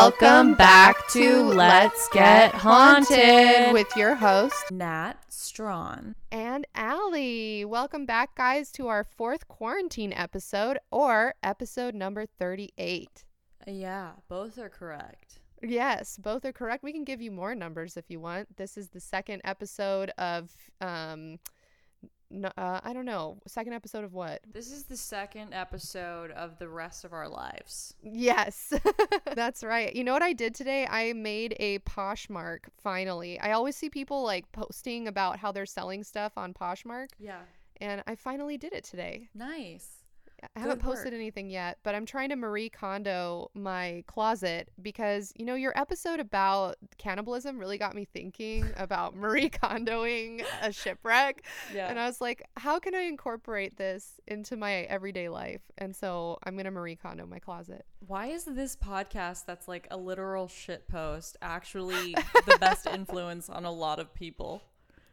Welcome back to Let's Get Haunted with your host Nat Strawn. and Allie. Welcome back, guys, to our fourth quarantine episode or episode number 38. Yeah, both are correct. Yes, both are correct. We can give you more numbers if you want. This is the second episode of, um, n- uh, I don't know, second episode of what? This is the second episode of the rest of our lives. Yes, that's right. You know what I did today? I made a Poshmark finally. I always see people like posting about how they're selling stuff on Poshmark, Yeah. and I finally did it today. Nice. I haven't posted anything yet, but I'm trying to Marie Kondo my closet because, you know, your episode about cannibalism really got me thinking about Marie Kondoing a shipwreck. Yeah. And I was like, how can I incorporate this into my everyday life? And so I'm going to Marie Kondo my closet. Why is this podcast that's like a literal shit post actually the best influence on a lot of people?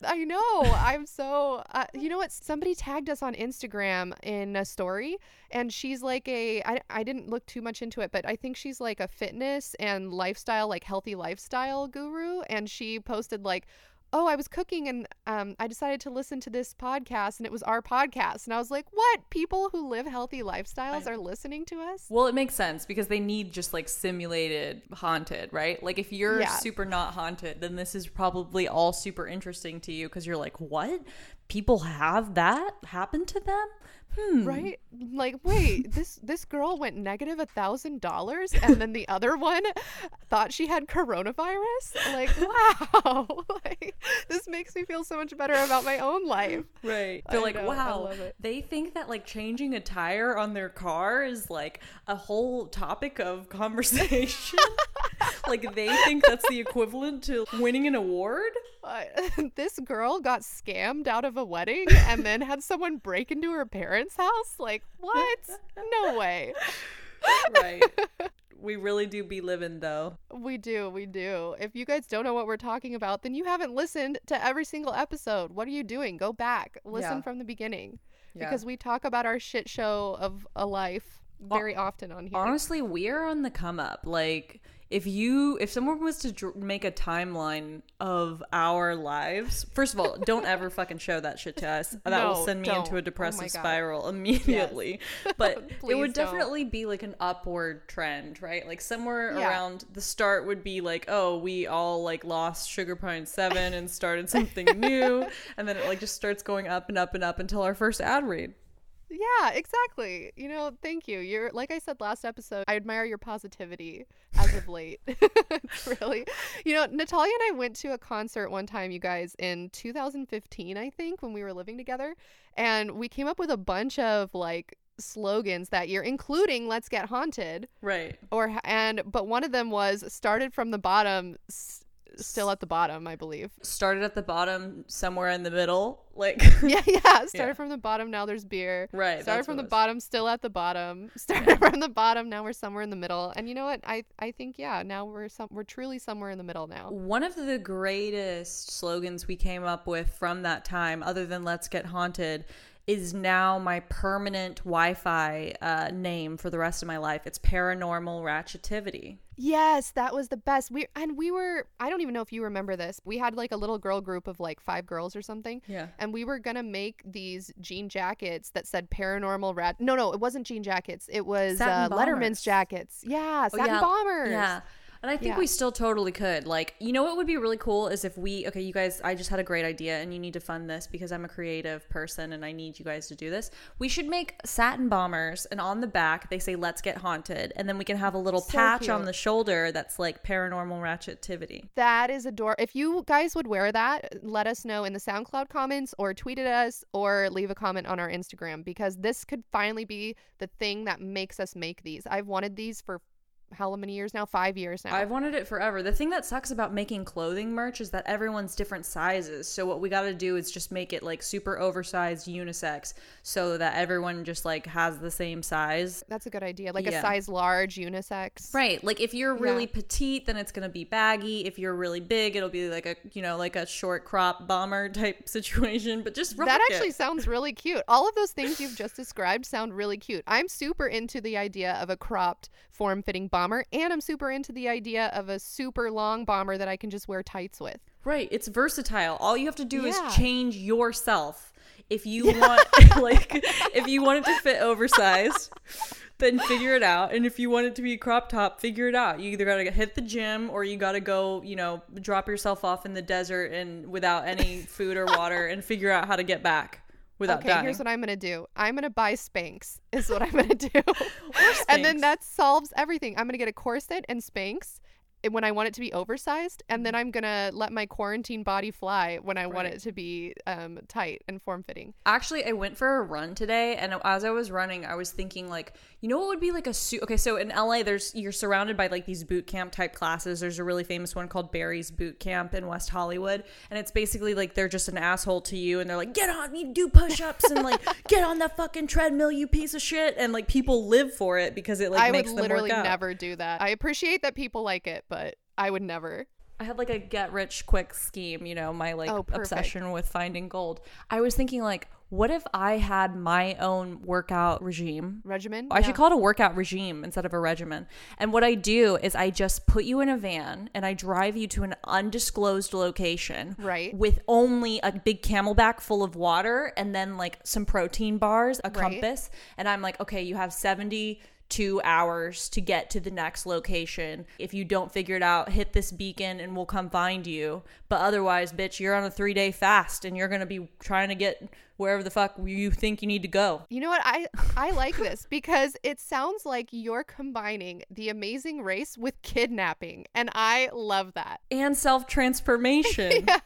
I know. I'm so. Uh, you know what? Somebody tagged us on Instagram in a story, and she's like a. I, I didn't look too much into it, but I think she's like a fitness and lifestyle, like healthy lifestyle guru. And she posted like, "Oh, I was cooking, and um, I decided to listen to this podcast, and it was our podcast." And I was like, "What? People who live healthy lifestyles are listening to us?" Well, it makes sense because they need just like simulated haunted, right? Like if you're Yeah. super not haunted, then this is probably all super interesting to you because you're like, what? People have that happen to them? Hmm. right like wait this this girl went negative a thousand dollars and then the other one thought she had coronavirus like wow like, this makes me feel so much better about my own life Right. They're like, know, wow. They think that like changing a tire on their car is like a whole topic of conversation. like they think that's the equivalent to winning an award. uh, this girl got scammed out of a wedding and then had someone break into her parents house like what no way Right. we really do be living though. We do, we do. If you guys don't know what we're talking about, then you haven't listened to every single episode. What are you doing? Go back, listen Yeah. from the beginning. Yeah. Because we talk about our shit show of a life very often on here. Honestly, we're on the come up. Like, if you, if someone was to dr- make a timeline of our lives, first of all, don't ever fucking show that shit to us. That will send me don't. into Oh a depressive God. spiral immediately. But it would don't. definitely be like an upward trend, right? Like somewhere Yeah. around the start would be like, oh, we all like lost Sugar Pine Seven and started something new, and then it like just starts going up and up and up until our first ad read. Yeah, exactly. You know, thank you. You're like I said last episode, I admire your positivity as of late. It's really. You know, Natalia and I went to a concert one time, you guys, in 2015, I think, when we were living together, and we came up with a bunch of like slogans that year, including "Let's Get Haunted." Right. Or and but one of them was started from the bottom, s- still at the bottom, I believe. Started at the bottom, somewhere in the middle, like. Yeah, yeah. Started Yeah. from the bottom. Now there's beer. Right. Started from the bottom, still at the bottom. Started from the bottom. Now we're somewhere in the middle. And you know what? I I think yeah. Now we're some we're truly somewhere in the middle now. One of the greatest slogans we came up with from that time, other than "Let's Get Haunted," is now my permanent Wi-Fi uh, name for the rest of my life. It's paranormal ratchetivity. Yes, that was the best. We and we were. I don't even know if you remember this. We had like a little girl group of like five girls or something. Yeah. And we were gonna make these jean jackets that said paranormal rat. No, no, it wasn't jean jackets. It was uh, Letterman's jackets. Yeah, satin yeah, bombers. Yeah. And I think Yeah. we still totally could. Like, you know what would be really cool is if we, okay, you guys, I just had a great idea and you need to fund this because I'm a creative person and I need you guys to do this. We should make satin bombers and on the back they say, let's get haunted. And then we can have a little So patch on the shoulder that's like paranormal ratchetivity. That is adorable. If you guys would wear that, let us know in the SoundCloud comments or tweet at us or leave a comment on our Instagram because this could finally be the thing that makes us make these. I've wanted these for how many years now? Five years now. I've wanted it forever. The thing that sucks about making clothing merch is that everyone's different sizes. So what we got to do is just make it like super oversized unisex so that everyone just like has the same size. That's a good idea. Like Yeah. a size large unisex. Right. Like if you're really Yeah. petite, then it's going to be baggy. If you're really big, it'll be like a, you know, like a short crop bomber type situation, but just That it. actually sounds really cute. All of those things you've just described sound really cute. I'm super into the idea of a cropped, form fitting bomber, and I'm super into the idea of a super long bomber that I can just wear tights with. Right. It's versatile. All you have to do Yeah. is change yourself. If you want like if you want it to fit oversized, then figure it out. And if you want it to be a crop top, figure it out. You either gotta hit the gym or you gotta go, you know, drop yourself off in the desert and without any food or water and figure out how to get back without okay, dying. here's what I'm gonna do. I'm gonna buy Spanx. Is what I'm gonna do. and then that solves everything. I'm gonna get a corset and Spanx when I want it to be oversized, and then I'm gonna let my quarantine body fly when I want it to be um, tight and form fitting. Actually, I went for a run today, and as I was running, I was thinking like, you know what would be like a suit? Okay, so in LA, there's you're surrounded by like these boot camp type classes. There's a really famous one called Barry's Boot Camp in West Hollywood, and it's basically like they're just an asshole to you, and they're like, get on, you do push ups, and like get on the fucking treadmill, you piece of shit, and like people live for it because it like I would makes them literally work out. never do that. I appreciate that people like it, but I would never. I had like a get rich quick scheme, you know, my like Oh, obsession with finding gold. I was thinking like, what if I had my own workout regime? Regimen. I Yeah. should call it a workout regime instead of a regimen. And what I do is I just put you in a van and I drive you to an undisclosed location. Right. With only a big camelback full of water and then like some protein bars, a Right. compass. And I'm like, okay, you have 72 hours to get to the next location. If you don't figure it out, hit this beacon and we'll come find you. But otherwise, bitch, you're on a three day fast and you're going to be trying to get wherever the fuck you think you need to go. You know what? I I like this because it sounds like you're combining the amazing race with kidnapping, and I love that. And self transformation. Yeah,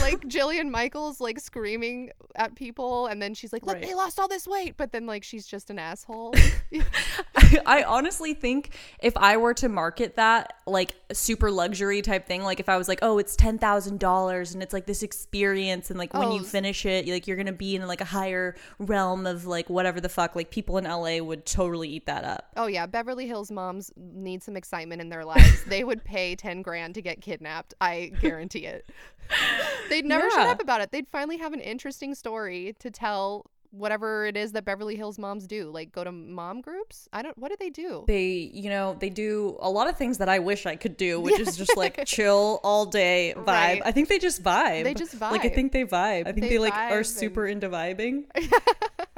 like Jillian Michaels like screaming at people, and then she's like, "Look, Right. they lost all this weight," but then like she's just an asshole. I honestly think if I were to market that like super luxury type thing, like if I was like, oh, it's ten thousand dollars and it's like this experience, and like when Oh, you finish it, like you're gonna be in like a higher realm of like whatever the fuck, like people in LA would totally eat that up. oh yeah, Beverly Hills moms need some excitement in their lives. they would pay ten grand to get kidnapped. I guarantee it. They'd never shut up about it. They'd finally have an interesting story to tell. Whatever it is that Beverly Hills moms do, like go to mom groups. I don't. What do they do? They, you know, they do a lot of things that I wish I could do, which is just like chill all day vibe. Right. I think they just vibe. They just vibe. Like I think they vibe. I think They they, like are and- super into vibing.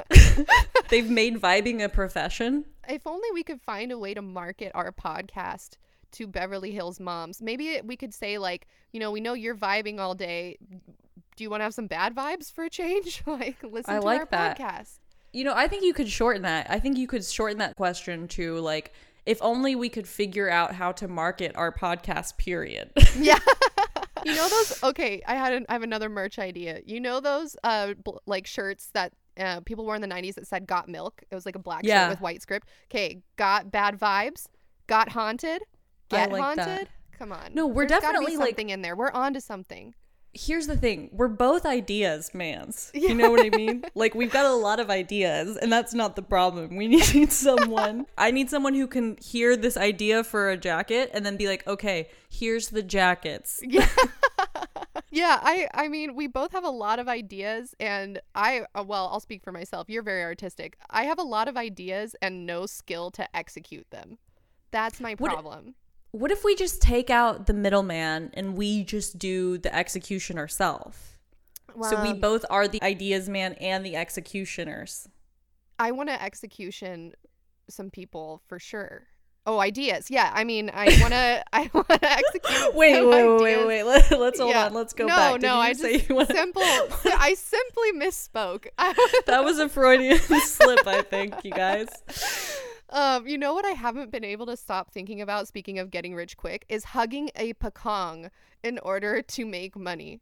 They've made vibing a profession. if only we could find a way to market our podcast to Beverly Hills moms. Maybe we could say like, you know, we know you're vibing all day. Do you want to have some bad vibes for a change? like, listen I to like our that. podcast. You know, I think you could shorten that. I think you could shorten that question to like, if only we could figure out how to market our podcast. Period. Yeah. you know those? Okay, I had an, I have another merch idea. You know those uh bl- like shirts that. Uh, people wore in the 90s that said got milk it was like a black Yeah. shirt with white script okay got bad vibes got haunted get like that. haunted come on No, we're There's definitely, like- something in there we're on to something Here's the thing: we're both ideas, mans. You know what I mean? like we've got a lot of ideas, and that's not the problem. We need someone. I need someone who can hear this idea for a jacket and then be like, okay, here's the jackets. Yeah. yeah, I I mean, we both have a lot of ideas and I uh, well, I'll speak for myself. You're very artistic. I have a lot of ideas and no skill to execute them. That's my problem. What if we just take out the middleman and we just do the execution ourselves? so we both are the ideas man and the executioners. I want to execution some people for sure. Oh, ideas. Yeah, I mean, I want to I want to execute Wait, wait, wait, wait, wait. Let, let's hold Yeah. on. Let's go no, back. Did no, you I say just you wanna- simple I simply misspoke. That was a Freudian slip, I think, you guys. Um, you know what I haven't been able to stop thinking about, speaking of getting rich quick, is hugging a pocong in order to make money.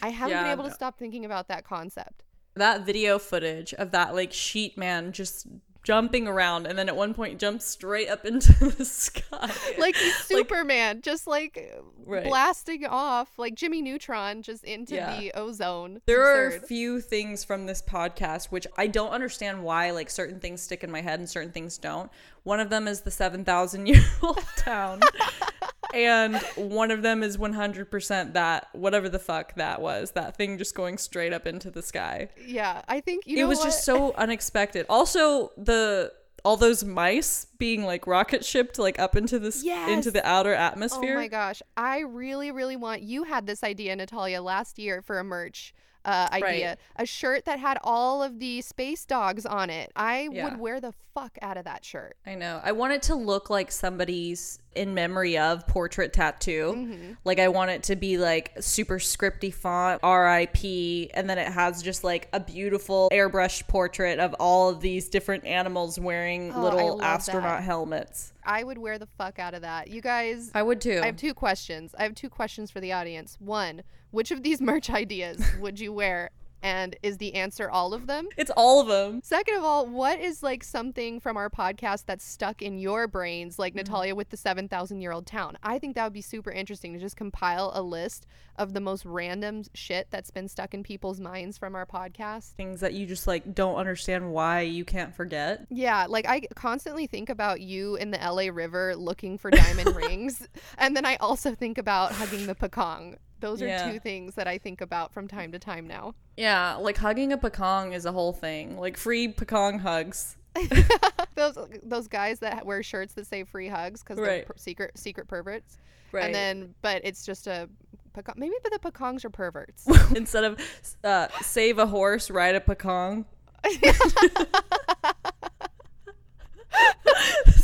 I haven't been Yeah, able to stop thinking about that concept. that video footage of that like sheet man just jumping around and then at one point jumps straight up into the sky Like he's Superman, just like Right. blasting off, like Jimmy Neutron, just into Yeah. the ozone. There are a few things from this podcast which i don't understand why like certain things stick in my head and certain things don't one of them is the 7000 year old town and one of them is 100% that whatever the fuck that was that thing just going straight up into the sky yeah, I think you it was what? just so unexpected. Also, the all those mice being like rocket shipped like up into this Yes. into the outer atmosphere. Oh my gosh. I really, really want you had this idea, Natalia, last year for a merch uh, idea. Right. A shirt that had all of the space dogs on it. I Yeah. would wear the fuck out of that shirt. I know. I want it to look like somebody's in memory of portrait tattoo. Mm-hmm. Like I want it to be like super scripty font, R.I.P. And then it has just like a beautiful airbrushed portrait of all of these different animals wearing Oh, little love that. astronaut helmets. I would wear the fuck out of that. You guys, I would too. I have two questions. I have two questions for the audience. One, which of these merch ideas would you wear? And is the answer all of them? it's all of them. Second of all, what is like something from our podcast that's stuck in your brains, like mm-hmm. Natalia with the 7,000 year old town? I think that would be super interesting to just compile a list of the most random shit that's been stuck in people's minds from our podcast. Things that you just like don't understand why you can't forget. Yeah, like I constantly think about you in the LA River looking for diamond rings. And then I also think about hugging the pecan. Those are Yeah. two things that I think about from time to time now. Yeah, like hugging a pecan is a whole thing. Like free pecan hugs. those those guys that wear shirts that say free hugs because they're per- secret secret perverts. Right. And then, but it's just a pecan. Maybe the pecans are perverts. Instead of uh, save a horse, ride a pecan.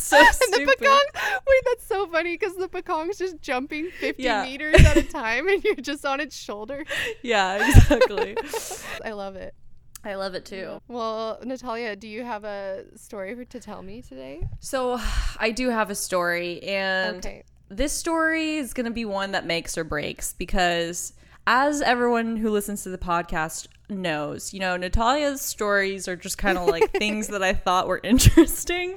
so and the stupid. pecan. Wait, that's so funny because the pecan's just jumping 50 Yeah. meters at a time, and you're just on its shoulder. Yeah, exactly. I love it. I love it too. Well, Natalia, do you have a story for- to tell me today? So I do have a story, and Okay. this story is going to be one that makes or breaks because, as everyone who listens to the podcast knows, you know, Natalia's stories are just kind of like things that I thought were interesting.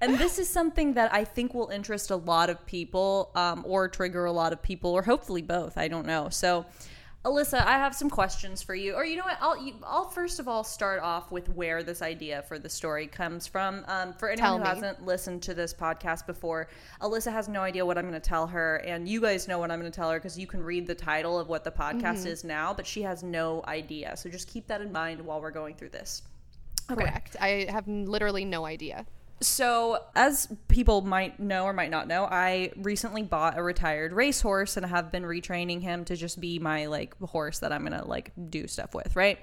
and this is something that I think will interest a lot of people um, or trigger a lot of people, or hopefully both. I don't know. So, Alyssa, I have some questions for you. Or you know what? I'll you, I'll first of all start off with where this idea for the story comes from. Um, for anyone Tell who me. hasn't listened to this podcast before, Alyssa has no idea what I'm going to tell her, and you guys know what I'm going to tell her because you can read the title of what the podcast Mm-hmm. is now, but she has no idea. So just keep that in mind while we're going through this. Correct. I have literally no idea. So, as people might know or might not know, I recently bought a retired racehorse and have been retraining him to just be my like horse that I'm gonna like do stuff with, right?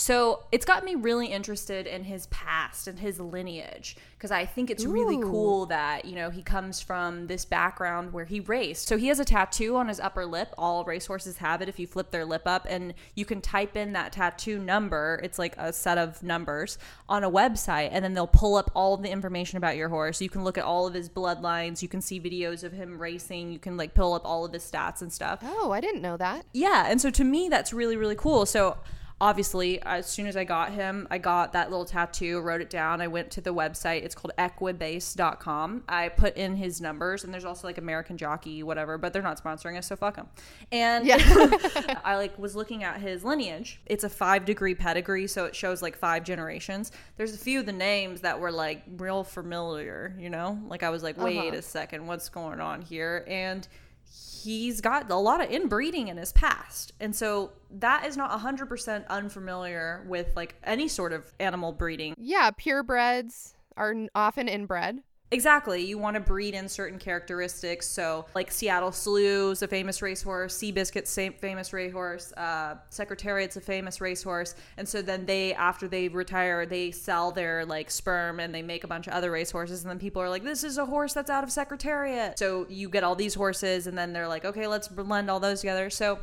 So it's got me really interested in his past and his lineage because I think it's really cool that you know he comes from this background where he raced. So he has a tattoo on his upper lip. All racehorses have it. If you flip their lip up and you can type in that tattoo number, it's like a set of numbers on a website, and then they'll pull up all the information about your horse. You can look at all of his bloodlines. You can see videos of him racing. You can like pull up all of his stats and stuff. Oh, I didn't know that. Yeah, and so to me that's really really cool. So obviously as soon as I got him, I got that little tattoo, wrote it down. I went to the website. It's called equibase.com. I put in his numbers and there's also like American Jockey whatever, but they're not sponsoring us, so fuck them. And Yeah. I like was looking at his lineage. It's a 5 degree pedigree, so it shows like 5 generations. There's a few of the names that were like real familiar, you know? Like I was like, "Wait Uh-huh. a second, what's going on here?" And he's got a lot of inbreeding in his past. And so that is not 100% unfamiliar with like any sort of animal breeding. Yeah, purebreds are often inbred. Exactly. You want to breed in certain characteristics. So, like Seattle Slew's a famous racehorse, Seabiscuit's same famous racehorse, uh, Secretariat's a famous racehorse. And so then they, after they retire, they sell their like sperm and they make a bunch of other racehorses. And then people are like, this is a horse that's out of Secretariat. So you get all these horses and then they're like, okay, let's blend all those together. So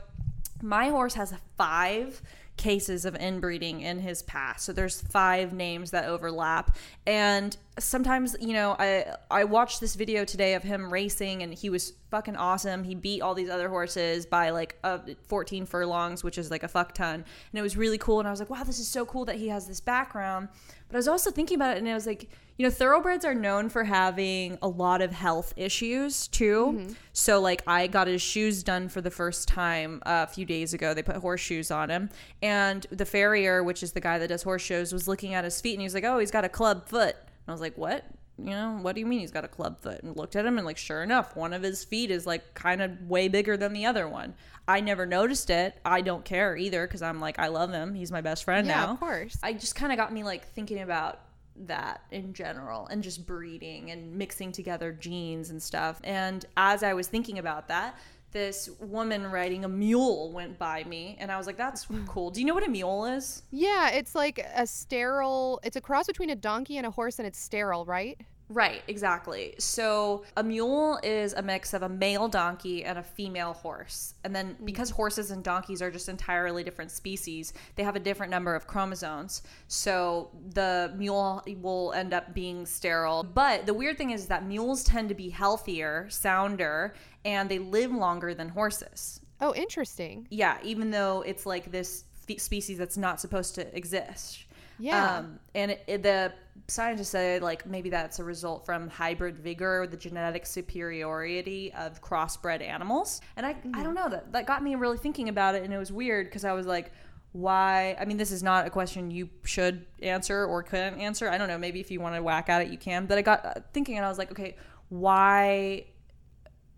my horse has five cases of inbreeding in his past. So there's five names that overlap. And sometimes, you know, I I watched this video today of him racing and he was fucking awesome. He beat all these other horses by like uh, 14 furlongs, which is like a fuck ton. And it was really cool and I was like, "Wow, this is so cool that he has this background." But I was also thinking about it and I was like, you know, thoroughbreds are known for having a lot of health issues too. So, like, I got his shoes done for the first time a few days ago. They put horseshoes on him. And the farrier, which is the guy that does horseshoes, was looking at his feet and he was like, oh, he's got a club foot. And I was like, what? You know, what do you mean he's got a club foot? And looked at him and, like, sure enough, one of his feet is like kind of way bigger than the other one. I never noticed it. I don't care either because I'm like, I love him. He's my best friend Yeah, now. of course. I just kind of got me like thinking about that in general and just breeding and mixing together genes and stuff. And as I was thinking about that, this woman riding a mule went by me and I was like, that's mm-hmm. cool. Do you know what a mule is? Yeah, it's like a sterile. It's a cross between a donkey and a horse, and it's sterile, right? Right, exactly. So a mule is a mix of a male donkey and a female horse. And then mm. because horses and donkeys are just entirely different species, they have a different number of chromosomes. So the mule will end up being sterile. But the weird thing is that mules tend to be healthier, sounder, and they live longer than horses. Oh, interesting. Yeah, even though it's like this species that's not supposed to exist. Yeah. Um, and it, it- the scientists say like maybe that's a result from hybrid vigor, the genetic superiority of crossbred animals. And I, I don't know that that got me really thinking about it, and it was weird because I was like, why? I mean, this is not a question you should answer or couldn't answer. I don't know. Maybe if you want to whack at it, you can. But I got uh, thinking, and I was like, okay, why?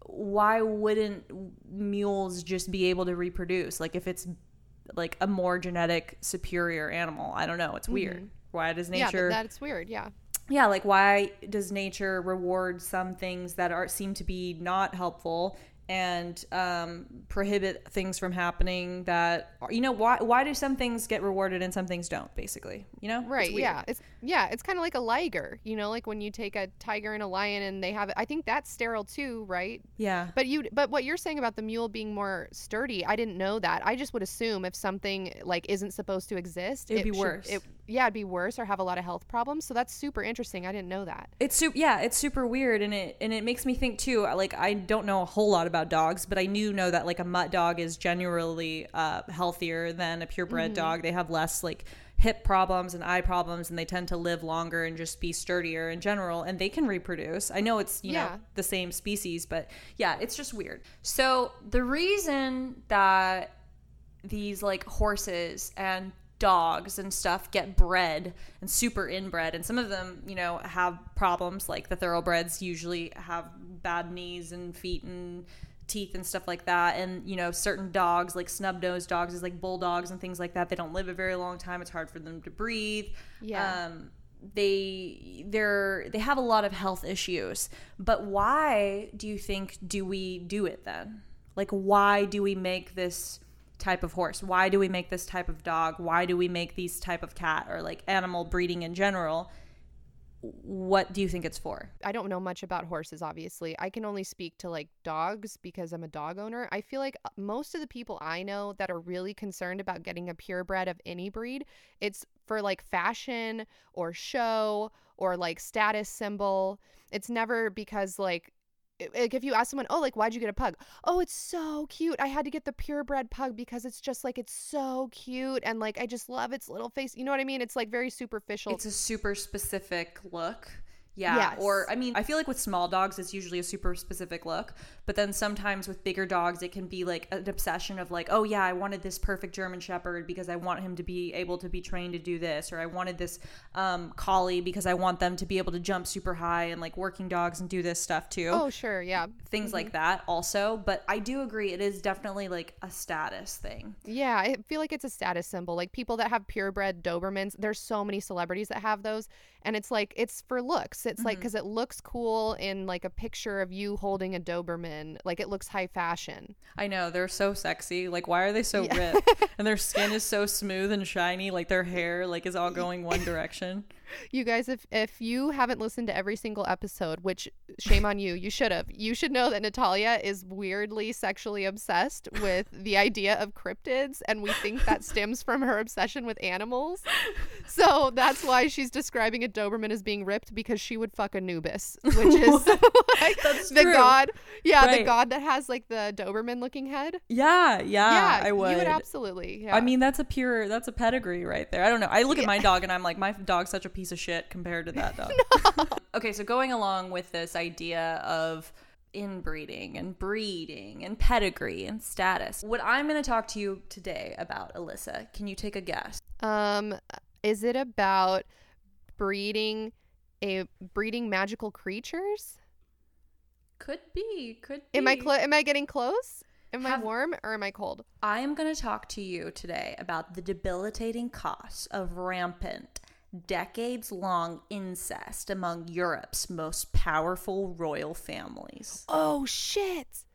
Why wouldn't mules just be able to reproduce? Like if it's like a more genetic superior animal. I don't know. It's weird. Why does Mm-hmm. yeah, nature that, that's weird. Yeah. yeah, like why does nature reward some things that are seem to be not helpful and um, prohibit things from happening that are, you know why why do some things get rewarded and some things don't basically you know Right. Yeah. It's yeah. It's kind of like a liger. You know, like when you take a tiger and a lion and they have it. I think that's sterile too, right? yeah But you. But what you're saying about the mule being more sturdy, I didn't know that. I just would assume if something like isn't supposed to exist, It'd be should- worse. It, yeah, it'd be worse or have a lot of health problems. So that's super interesting. I didn't know that. it's super yeah it's super weird and it and it makes me think too like i don't know a whole lot about dogs but i do know that like a mutt dog is generally uh, healthier than a purebred dog they have less like hip problems and eye problems and they tend to live longer and just be sturdier in general and they can reproduce i know it's you Yeah. know the same species but yeah it's just weird so the reason that these like horses and dogs and stuff get bred and super inbred and some of them you know have problems like the thoroughbreds usually have bad knees and feet and teeth and stuff like that. And you know certain dogs like snub-nosed dogs is like bulldogs and things like that they don't live a very long time. It's hard for them to breathe. Yeah. um they they're they have a lot of health issues. But why do you think do we do it then? Like why do we make this type of horse? Why do we make this type of dog? Why do we make these type of cat or like animal breeding in general what do you think it's for I don't know much about horses, obviously. I can only speak to like dogs because I'm a dog owner. I feel like uh, most of the people I know that are really concerned about getting a purebred of any breed, it's for like fashion or show or like status symbol. It's never because like like if you ask someone, "Oh, like why'd you get a pug?" "Oh, it's so cute. I had to get the purebred pug because it's just like it's so cute and like I just love its little face." You know what I mean? It's like very superficial. it's a super specific look yeah Yes. or i mean i feel like with small dogs it's usually a super specific look but then sometimes with bigger dogs it can be like an obsession of like oh yeah i wanted this perfect german shepherd because i want him to be able to be trained to do this or i wanted this um, collie because i want them to be able to jump super high and like working dogs and do this stuff too oh, sure, yeah. things like that also but i do agree it is definitely like a status thing Yeah, I feel like it's a status symbol. Like people that have purebred Dobermans, there's so many celebrities that have those, and it's like it's for looks. It's like mm-hmm. because it looks cool in like a picture of you holding a Doberman. Like it looks high fashion. I know they're so sexy. Like, why are they so ripped? and their skin is so smooth and shiny. Like their hair, like is all going one direction. You guys, if if you haven't listened to every single episode, which shame on you, you should have. You should know that Natalia is weirdly sexually obsessed with the idea of cryptids, and we think that stems from her obsession with animals. So that's why she's describing a Doberman as being ripped because she would fuck Anubis, which is like That's the true. god. Yeah, the god that has like the Doberman looking head. Yeah, yeah, yeah, I would. You would absolutely. Yeah. I mean, that's a pure, that's a pedigree right there. I don't know. I look at my dog and I'm like, my dog's such a piece of shit compared to that dog. okay, so going along with this idea of inbreeding and breeding and pedigree and status, what I'm going to talk to you today about, Alyssa, can you take a guess? Um, is it about breeding a breeding magical creatures? Could be, could be. Am I clo- am I getting close? Am Have- I warm or am I cold? I am going to talk to you today about the debilitating costs of rampant decades long incest among Europe's most powerful royal families. Oh shit.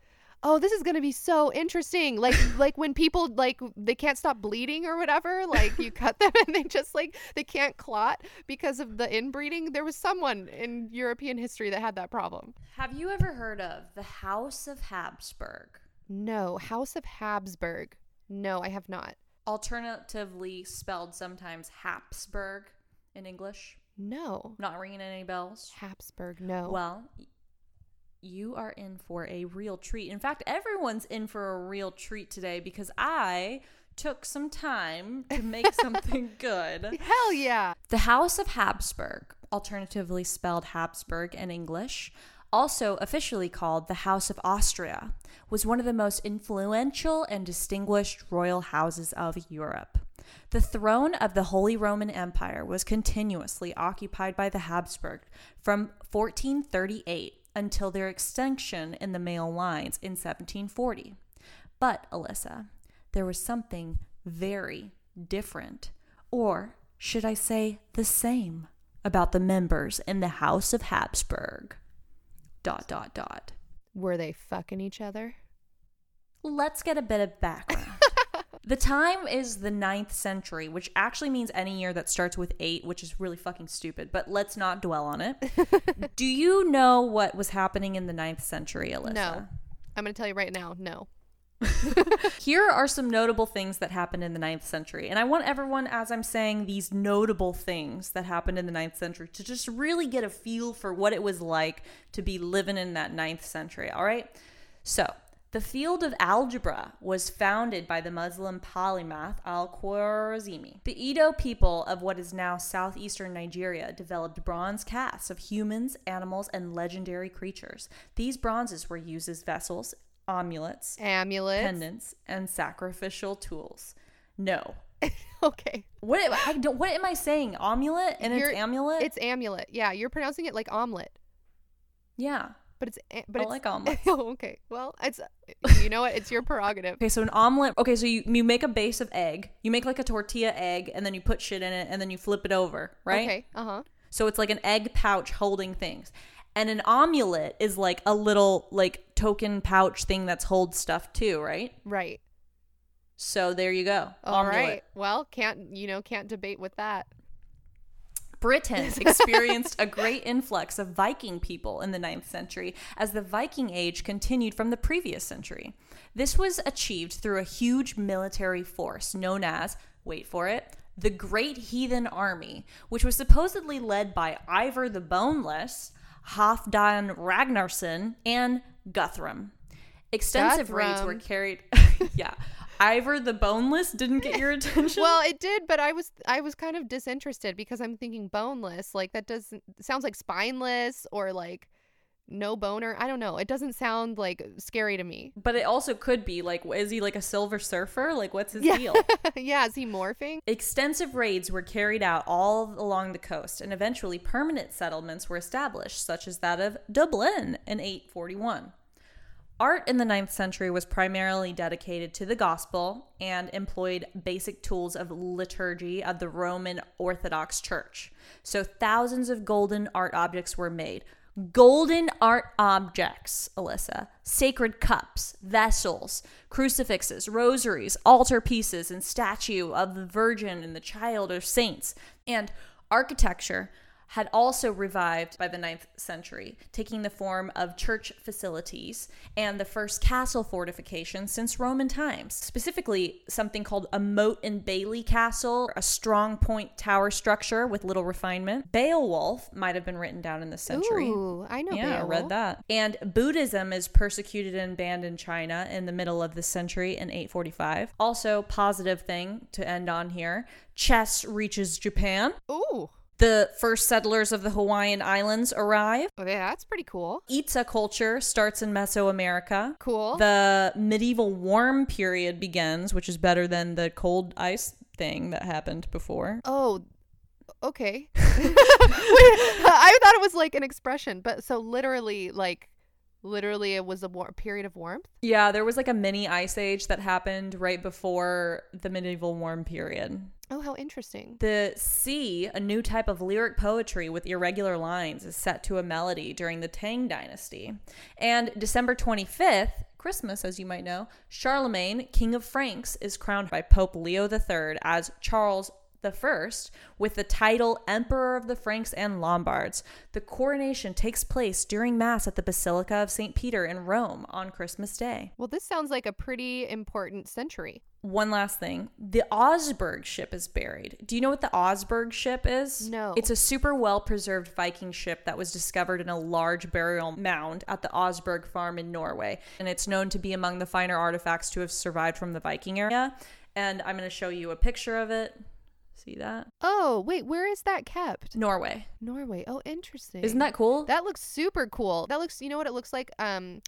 Oh, this is going to be so interesting. Like like when people like they can't stop bleeding or whatever, like you cut them and they just like they can't clot because of the inbreeding. There was someone in European history that had that problem. Have you ever heard of the House of Habsburg? No, House of Habsburg. No, I have not. Alternatively spelled sometimes Hapsburg in English. No. Not ringing any bells? Habsburg. No. Well, you are in for a real treat. In fact, everyone's in for a real treat today because I took some time to make something good. Hell yeah. The House of Habsburg, alternatively spelled Hapsburg in English, also officially called the House of Austria, was one of the most influential and distinguished royal houses of Europe. The throne of the Holy Roman Empire was continuously occupied by the Habsburg from 1438 until their extinction in the male lines in 1740. But, Alyssa, there was something very different, or should I say the same, about the members in the House of Habsburg. Dot, dot, dot. Were they fucking each other? Let's get a bit of background. The time is the ninth century, which actually means any year that starts with eight, which is really fucking stupid, but let's not dwell on it. Do you know what was happening in the ninth century, Alyssa? No. I'm going to tell you right now, no. Here are some notable things that happened in the ninth century. And I want everyone, as I'm saying these notable things that happened in the ninth century, to just really get a feel for what it was like to be living in that ninth century. All right. So, the field of algebra was founded by the Muslim polymath Al Khwarizmi. The Edo people of what is now southeastern Nigeria developed bronze casts of humans, animals, and legendary creatures. These bronzes were used as vessels, amulets, Amulets. pendants, and sacrificial tools. No. okay. What am I don't, what am I saying? Amulet and You're- it's amulet? It's amulet. Yeah, you're pronouncing it like omelet. yeah. But it's but I it's like omelets. oh, okay. Well, it's you know what? It's your prerogative. Okay, so an omelet. Okay, so you you make a base of egg. You make like a tortilla egg, and then you put shit in it, and then you flip it over, right? Okay. Uh-huh. So it's like an egg pouch holding things. And an omelet is like a little like token pouch thing that's holds stuff too, right? Right. So there you go. All omelet. right. Well, can't you know, can't debate with that. Britons experienced a great influx of Viking people in the 9th century as the Viking Age continued from the previous century. This was achieved through a huge military force known as, wait for it, the Great Heathen Army, which was supposedly led by Ivar the Boneless, Halfdan Ragnarsson, and Guthrum. Extensive raids were carried. yeah. Ivar the Boneless didn't get your attention. Well, it did, but I was I was kind of disinterested because I'm thinking boneless. Like that doesn't sounds like spineless or like no boner. I don't know. It doesn't sound like scary to me. But it also could be like, is he like a silver surfer? Like, what's his Yeah. deal? yeah, is he morphing? Extensive raids were carried out all along the coast, and eventually permanent settlements were established, such as that of Dublin in 841. Art in the 9th century was primarily dedicated to the gospel and employed basic tools of liturgy of the Roman Orthodox Church. So thousands of golden art objects were made. Golden art objects, Alyssa. Sacred cups, vessels, crucifixes, rosaries, altar pieces, and statue of the Virgin and the Child or saints. And architecture had also revived by the 9th century, taking the form of church facilities and the first castle fortification since Roman times. Specifically, something called a moat and bailey castle, a strong point tower structure with little refinement. Beowulf might have been written down in this century. Ooh, I know. Yeah, I read that. And Buddhism is persecuted and banned in China in the middle of this century in 845. Also, positive thing to end on here chess reaches Japan. Ooh, The first settlers of the Hawaiian Islands arrive. Oh, okay, that's pretty cool. Itza culture starts in Mesoamerica. Cool. The medieval warm period begins, which is better than the cold ice thing that happened before. oh, okay. Wait, I thought it was like an expression, but so literally, like, literally, it was a war- period of warmth. Yeah, there was like a mini ice age that happened right before the medieval warm period. Oh, how interesting. The Ci, a new type of lyric poetry with irregular lines, is set to a melody during the Tang Dynasty. And December 25th, Christmas, as you might know, Charlemagne, King of Franks, is crowned by Pope Leo III as Charles the First with the title Emperor of the Franks and Lombards. The coronation takes place during Mass at the Basilica of St. Peter in Rome on Christmas Day. Well, this sounds like a pretty important century. One last thing. The Oseberg ship is buried. Do you know what the Oseberg ship is? No. It's a super well preserved Viking ship that was discovered in a large burial mound at the Oseberg farm in Norway. And it's known to be among the finer artifacts to have survived from the Viking era. And I'm going to show you a picture of it. See that? Oh, wait, where is that kept? Norway. Norway. Oh, interesting. Isn't that cool? That looks super cool. That looks, you know what it looks like? Um,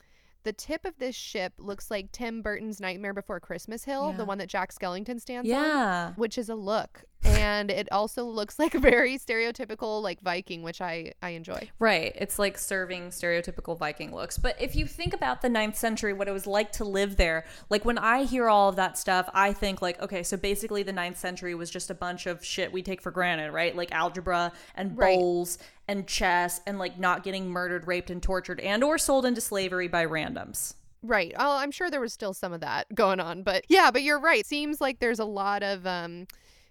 the tip of this ship looks like Tim Burton's Nightmare Before Christmas Hill, Yeah. the one that Jack Skellington stands on, which is a look. And it also looks like a very stereotypical like Viking, which I I enjoy. Right. It's like serving stereotypical Viking looks. But if you think about the ninth century, what it was like to live there, like when I hear all of that stuff, I think like, okay, so basically the ninth century was just a bunch of shit we take for granted, right? Like algebra and Right. And chess and like not getting murdered, raped, and tortured and or sold into slavery by randoms. Right. Oh, I'm sure there was still some of that going on, but yeah, but you're right. Seems like there's a lot of um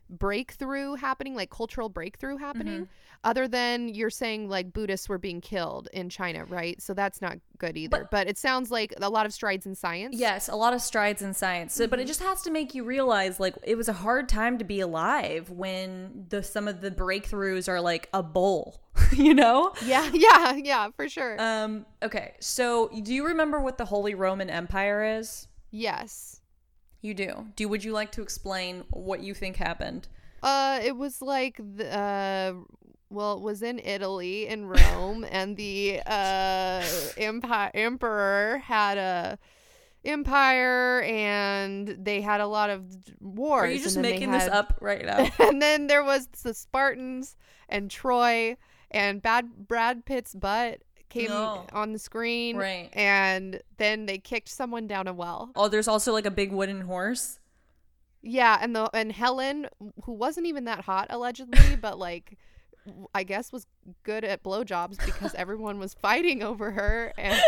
breakthrough happening, like cultural breakthrough happening. Mm-hmm. Other than you're saying like Buddhists were being killed in China, right? So that's not good either. But, it sounds like a lot of strides in science. Yes, a lot of strides in science. So, but it just has to make you realize like it was a hard time to be alive when the some of the breakthroughs are like a bowl, you know? Yeah, yeah, yeah, for sure. Um okay. So, do you remember what the Holy Roman Empire is? yes. You do. Do would you like to explain what you think happened? Uh, it was like the, uh, well, it was in Italy in Rome, and the uh empire emperor had a empire, and they had a lot of wars. Are you just and then they making this up right now? and then there was the Spartans and Troy and bad Brad Pitt's butt came No. on the screen, Right. And then they kicked someone down a well. oh, there's also like a big wooden horse. Yeah, and the and Helen, who wasn't even that hot allegedly, but like I guess was good at blowjobs because everyone was fighting over her and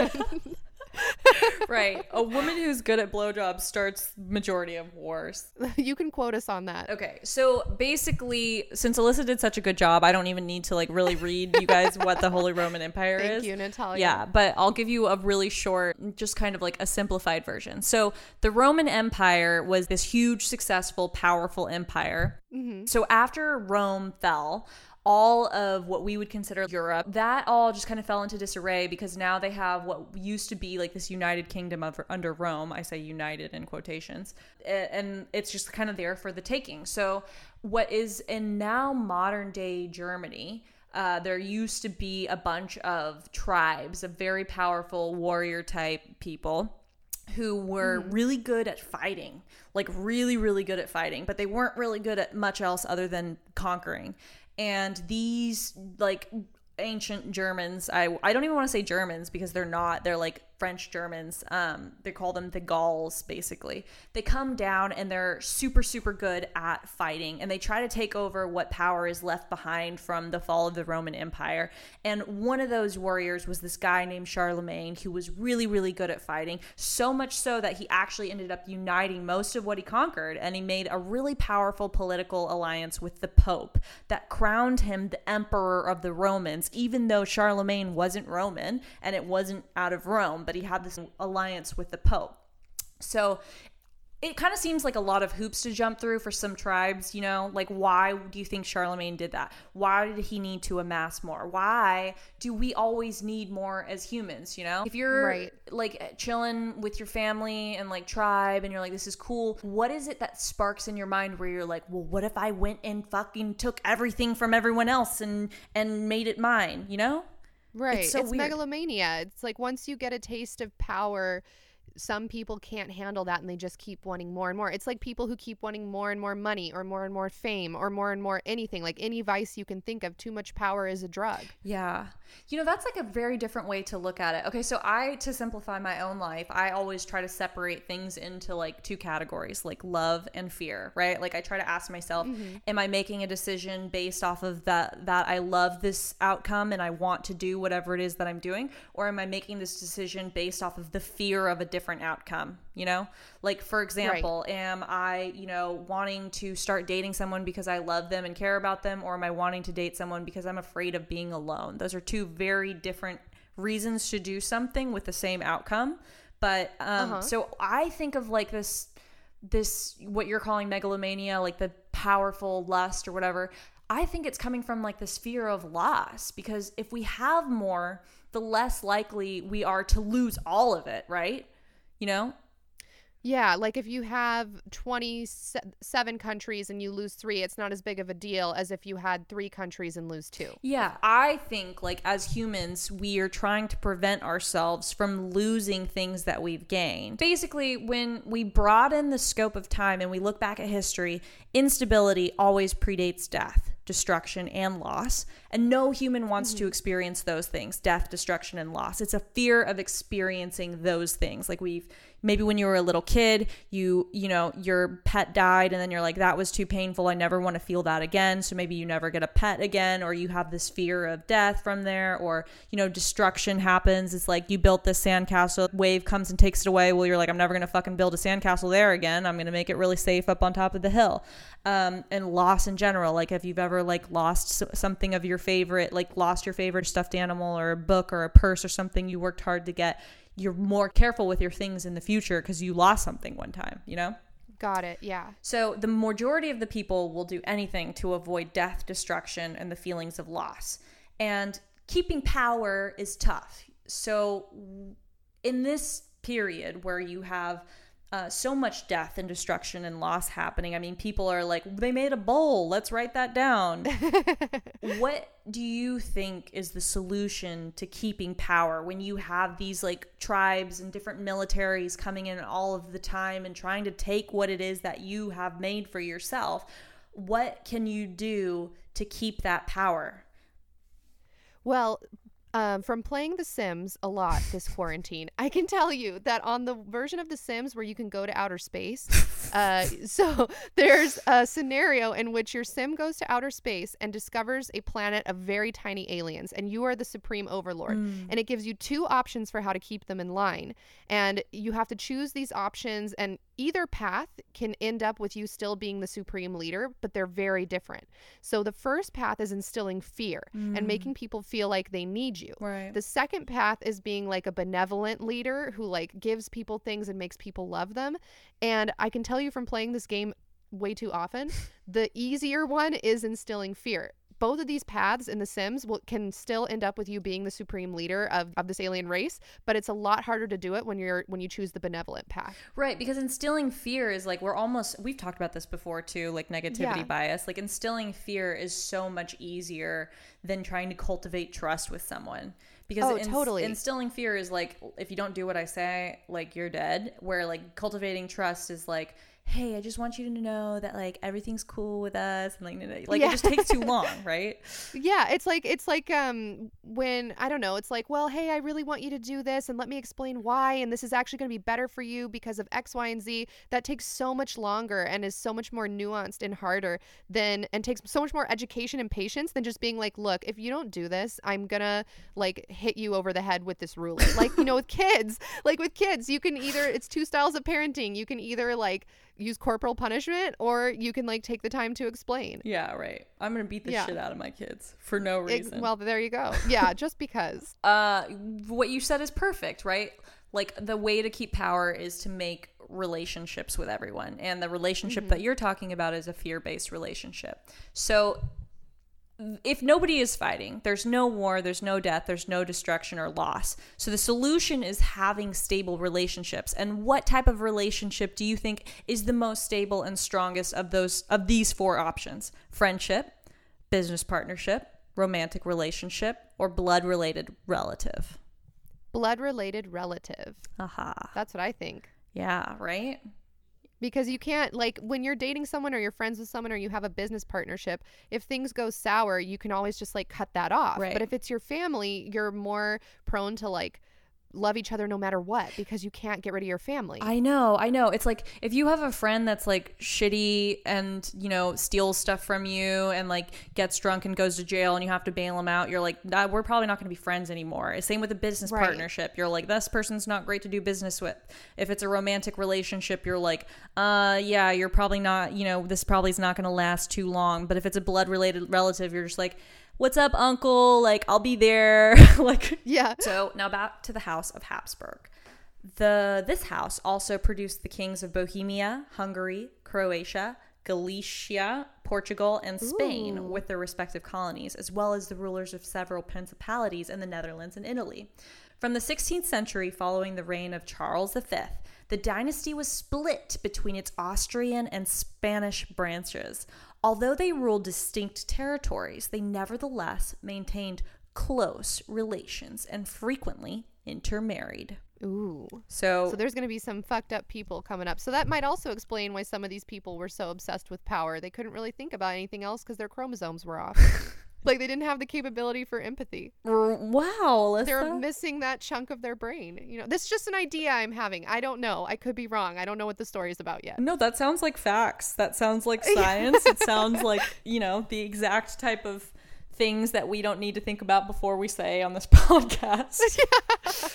right. A woman who's good at blowjobs starts majority of wars. you can quote us on that. Okay, so basically, since Alyssa did such a good job, I don't even need to like really read you guys what the Holy Roman Empire Thank is. you, Natalia. Yeah, but I'll give you a really short, just kind of like a simplified version. So, the Roman Empire was this huge, successful, powerful empire. Mm-hmm. So, after Rome fell, all of what we would consider Europe, that all just kind of fell into disarray because now they have what used to be like this united kingdom of, under Rome. I say united in quotations. And it's just kind of there for the taking. So, what is in now modern day Germany, uh, there used to be a bunch of tribes of very powerful warrior type people who were really good at fighting, like really, really good at fighting, but they weren't really good at much else other than conquering. And these, like, ancient Germans, I, I don't even want to say Germans because they're not, they're like French Germans. Um, they call them the Gauls, basically. They come down and they're super, super good at fighting, and they try to take over what power is left behind from the fall of the Roman Empire. And one of those warriors was this guy named Charlemagne, who was really, really good at fighting, so much so that he actually ended up uniting most of what he conquered, and he made a really powerful political alliance with the Pope that crowned him the Emperor of the Romans, even though Charlemagne wasn't Roman and it wasn't out of Rome, but he had this alliance with the Pope. So it kind of seems like a lot of hoops to jump through for some tribes, you know? Like, why do you think Charlemagne did that? Why did he need to amass more? Why do we always need more as humans, you know? If you're Right. like chilling with your family and like tribe and you're like, this is cool, what is it that sparks in your mind where you're like, well, what if I went and fucking took everything from everyone else and and made it mine, you know? Right. It's It's, so weird. megalomania. It's like once you get a taste of power, some people can't handle that and they just keep wanting more and more. It's like people who keep wanting more and more money or more and more fame or more and more anything, like any vice you can think of. Too much power is a drug. Yeah. You know, that's like a very different way to look at it. Okay, so I, to simplify my own life, I always try to separate things into like two categories, like love and fear, right? Like I try to ask myself, mm-hmm. am I making a decision based off of that, that I love this outcome and I want to do whatever it is that I'm doing? Or am I making this decision based off of the fear of a different outcome? You know, like for example, right. am I, you know, wanting to start dating someone because I love them and care about them? Or am I wanting to date someone because I'm afraid of being alone? Those are two very different reasons to do something with the same outcome. But um, uh-huh. so I think of like this, this what you're calling megalomania, like the powerful lust or whatever. I think it's coming from like this fear of loss because if we have more, the less likely we are to lose all of it, right? You know? Yeah, like if you have 27 countries and you lose three, it's not as big of a deal as if you had three countries and lose two. Yeah, I think like as humans, we are trying to prevent ourselves from losing things that we've gained. Basically, when we broaden the scope of time and we look back at history, instability always predates death destruction, and loss. And no human wants mm-hmm. to experience those things death, destruction, and loss. It's a fear of experiencing those things. Like we've maybe when you were a little kid you you know your pet died and then you're like that was too painful. I never want to feel that again. So maybe you never get a pet again or you have this fear of death from there or you know destruction happens. It's like you built this sandcastle wave comes and takes it away. Well you're like i'm never going to fucking build a sandcastle there again. I'm going to make it really safe up on top of the hill. Um, and loss in general like if you've ever like lost something of your favorite like lost your favorite stuffed animal or a book or a purse or something you worked hard to get you're more careful with your things in the future because you lost something one time, you know? Got it. Yeah. So the majority of the people will do anything to avoid death, destruction, and the feelings of loss. And keeping power is tough. So in this period where you have uh, so much death and destruction and loss happening. I mean, people are like, they made a bowl. Let's write that down. what do you think is the solution to keeping power when you have these like tribes and different militaries coming in all of the time and trying to take what it is that you have made for yourself? What can you do to keep that power? Well, um, from playing The Sims a lot this quarantine, I can tell you that on the version of The Sims where you can go to outer space, uh, so there's a scenario in which your sim goes to outer space and discovers a planet of very tiny aliens, and you are the supreme overlord. Mm. And it gives you two options for how to keep them in line. And you have to choose these options, and either path can end up with you still being the supreme leader, but they're very different. So the first path is instilling fear mm. and making people feel like they need you. Right. The second path is being like a benevolent leader who like gives people things and makes people love them. And I can tell you from playing this game way too often, the easier one is instilling fear both of these paths in The Sims will, can still end up with you being the supreme leader of, of this alien race, but it's a lot harder to do it when you're when you choose the benevolent path. Right, because instilling fear is like we're almost we've talked about this before too, like negativity yeah. bias. Like instilling fear is so much easier than trying to cultivate trust with someone because oh, totally. instilling fear is like if you don't do what I say, like you're dead. Where like cultivating trust is like hey, I just want you to know that like everything's cool with us and like like yeah. it just takes too long, right? Yeah, it's like it's like um when I don't know, it's like, well, hey, I really want you to do this and let me explain why and this is actually going to be better for you because of X, Y, and Z. That takes so much longer and is so much more nuanced and harder than and takes so much more education and patience than just being like, look, if you don't do this, I'm going to like hit you over the head with this ruler. like, you know, with kids, like with kids, you can either it's two styles of parenting. You can either like use corporal punishment or you can like take the time to explain. Yeah, right. I'm going to beat the yeah. shit out of my kids for no reason. It, well, there you go. Yeah, just because. Uh what you said is perfect, right? Like the way to keep power is to make relationships with everyone. And the relationship mm-hmm. that you're talking about is a fear-based relationship. So if nobody is fighting, there's no war, there's no death, there's no destruction or loss. So the solution is having stable relationships. And what type of relationship do you think is the most stable and strongest of those of these four options? Friendship, business partnership, romantic relationship, or blood related relative? Blood related relative. Aha. That's what I think. Yeah, right? Because you can't, like, when you're dating someone or you're friends with someone or you have a business partnership, if things go sour, you can always just, like, cut that off. Right. But if it's your family, you're more prone to, like, love each other no matter what because you can't get rid of your family. I know, I know. It's like if you have a friend that's like shitty and, you know, steals stuff from you and like gets drunk and goes to jail and you have to bail him out, you're like, nah, we're probably not going to be friends anymore. Same with a business Right. partnership. You're like, this person's not great to do business with. If it's a romantic relationship, you're like, uh, yeah, you're probably not, you know, this probably is not going to last too long. But if it's a blood related relative, you're just like, what's up, uncle? Like, I'll be there. like, yeah. so now back to the House of Habsburg. The this house also produced the kings of Bohemia, Hungary, Croatia, Galicia, Portugal, and Spain Ooh. with their respective colonies, as well as the rulers of several principalities in the Netherlands and Italy. From the 16th century, following the reign of Charles V, the dynasty was split between its Austrian and Spanish branches. Although they ruled distinct territories, they nevertheless maintained close relations and frequently intermarried. Ooh. So, So there's going to be some fucked up people coming up. So that might also explain why some of these people were so obsessed with power. They couldn't really think about anything else because their chromosomes were off. like they didn't have the capability for empathy. wow, They're missing that chunk of their brain. You know, this is just an idea I'm having. I don't know. I could be wrong. I don't know what the story is about yet. No, that sounds like facts. That sounds like science. it sounds like, you know, the exact type of things that we don't need to think about before we say on this podcast.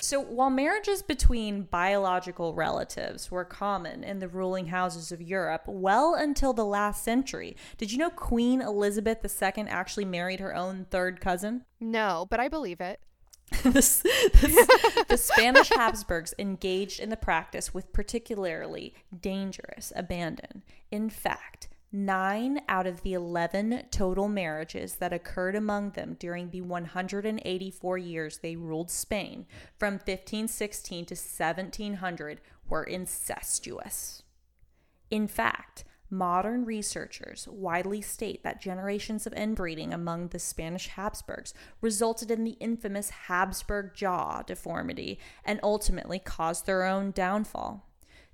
So, while marriages between biological relatives were common in the ruling houses of Europe well until the last century, did you know Queen Elizabeth II actually married her own third cousin? No, but I believe it. this, this- the Spanish Habsburgs engaged in the practice with particularly dangerous abandon. In fact, nine out of the 11 total marriages that occurred among them during the 184 years they ruled Spain from 1516 to 1700 were incestuous. In fact, modern researchers widely state that generations of inbreeding among the Spanish Habsburgs resulted in the infamous Habsburg jaw deformity and ultimately caused their own downfall.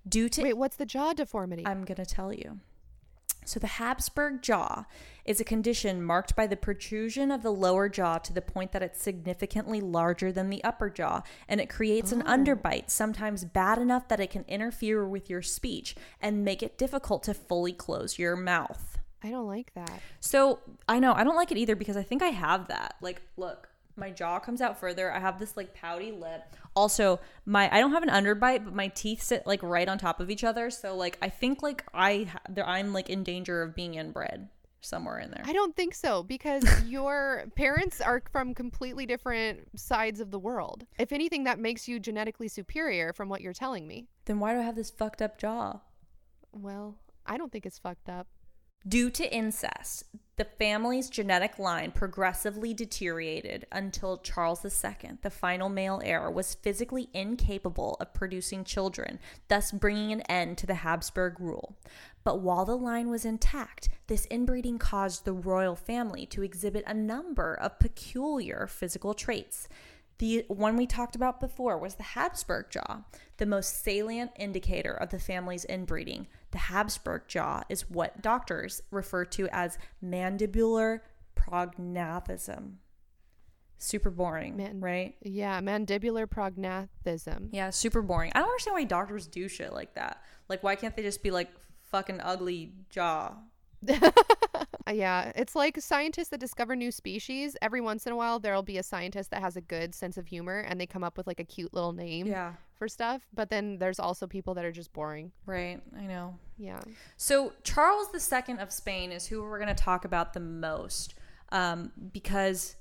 Due to Wait, what's the jaw deformity? I'm going to tell you. So, the Habsburg jaw is a condition marked by the protrusion of the lower jaw to the point that it's significantly larger than the upper jaw, and it creates an oh. underbite, sometimes bad enough that it can interfere with your speech and make it difficult to fully close your mouth. I don't like that. So I know I don't like it either because I think I have that. Like, look, my jaw comes out further. I have this like pouty lip. Also, my I don't have an underbite, but my teeth sit like right on top of each other. So like I think like I I'm like in danger of being inbred somewhere in there. I don't think so because your parents are from completely different sides of the world. If anything, that makes you genetically superior from what you're telling me. then why do I have this fucked up jaw? Well, I don't think it's fucked up. Due to incest, the family's genetic line progressively deteriorated until Charles II, the final male heir, was physically incapable of producing children, thus bringing an end to the Habsburg rule. But while the line was intact, this inbreeding caused the royal family to exhibit a number of peculiar physical traits. The one we talked about before was the Habsburg jaw, the most salient indicator of the family's inbreeding. The Habsburg jaw is what doctors refer to as mandibular prognathism. Super boring, Man- right? Yeah, mandibular prognathism. Yeah, super boring. I don't understand why doctors do shit like that. Like, why can't they just be like fucking ugly jaw? Uh, yeah, it's like scientists that discover new species. Every once in a while, there'll be a scientist that has a good sense of humor and they come up with like a cute little name Yeah, for stuff. But then there's also people that are just boring. right. I know. Yeah. So Charles II of Spain is who we're going to talk about the most, um, because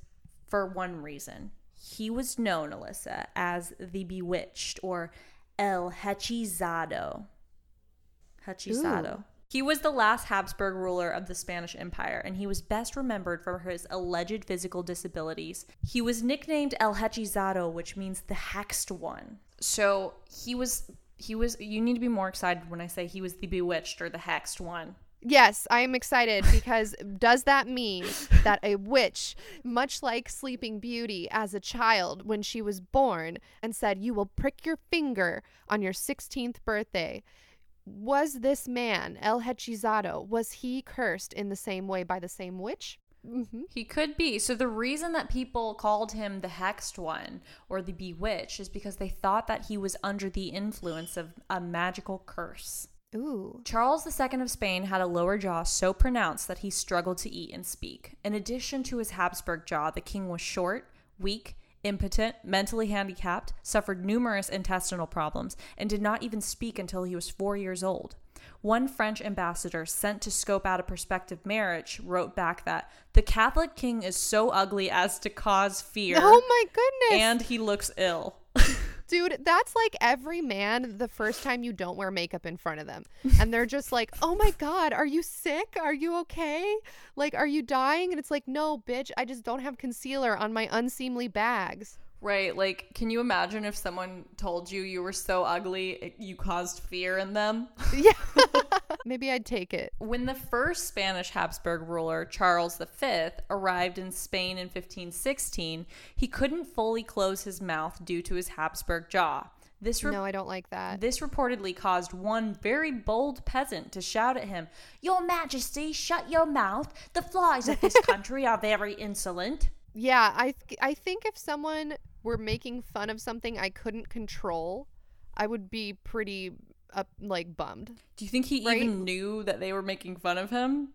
for one reason, he was known, Alyssa, as the Bewitched or El Hechizado. Hechizado. Ooh. He was the last Habsburg ruler of the Spanish Empire, and he was best remembered for his alleged physical disabilities. He was nicknamed El Hechizado, which means the hexed one. So he was he was you need to be more excited when I say he was the bewitched or the hexed one. Yes, I am excited because does that mean that a witch, much like Sleeping Beauty as a child when she was born and said, You will prick your finger on your 16th birthday, was this man, El Hechizado, was he cursed in the same way by the same witch? Mm-hmm. He could be. So the reason that people called him the hexed one or the bewitched is because they thought that he was under the influence of a magical curse. Ooh. Charles II of Spain had a lower jaw so pronounced that he struggled to eat and speak. In addition to his Habsburg jaw, the king was short, weak, impotent, mentally handicapped, suffered numerous intestinal problems, and did not even speak until he was four years old. One French ambassador sent to scope out a prospective marriage wrote back that the Catholic king is so ugly as to cause fear. Oh my goodness. And he looks ill. Dude, that's like every man the first time you don't wear makeup in front of them. And they're just like, oh my God, are you sick? Are you okay? Like, are you dying? And it's like, no, bitch, I just don't have concealer on my unseemly bags. Right. Like, can you imagine if someone told you you were so ugly, it, you caused fear in them? Yeah. Maybe I'd take it. When the first Spanish Habsburg ruler, Charles V, arrived in Spain in 1516, he couldn't fully close his mouth due to his Habsburg jaw. This re- no, I don't like that. This reportedly caused one very bold peasant to shout at him, Your Majesty, shut your mouth. The flies of this country are very insolent. Yeah, I th- I think if someone were making fun of something I couldn't control, I would be pretty up like bummed. Do you think he right? even knew that they were making fun of him?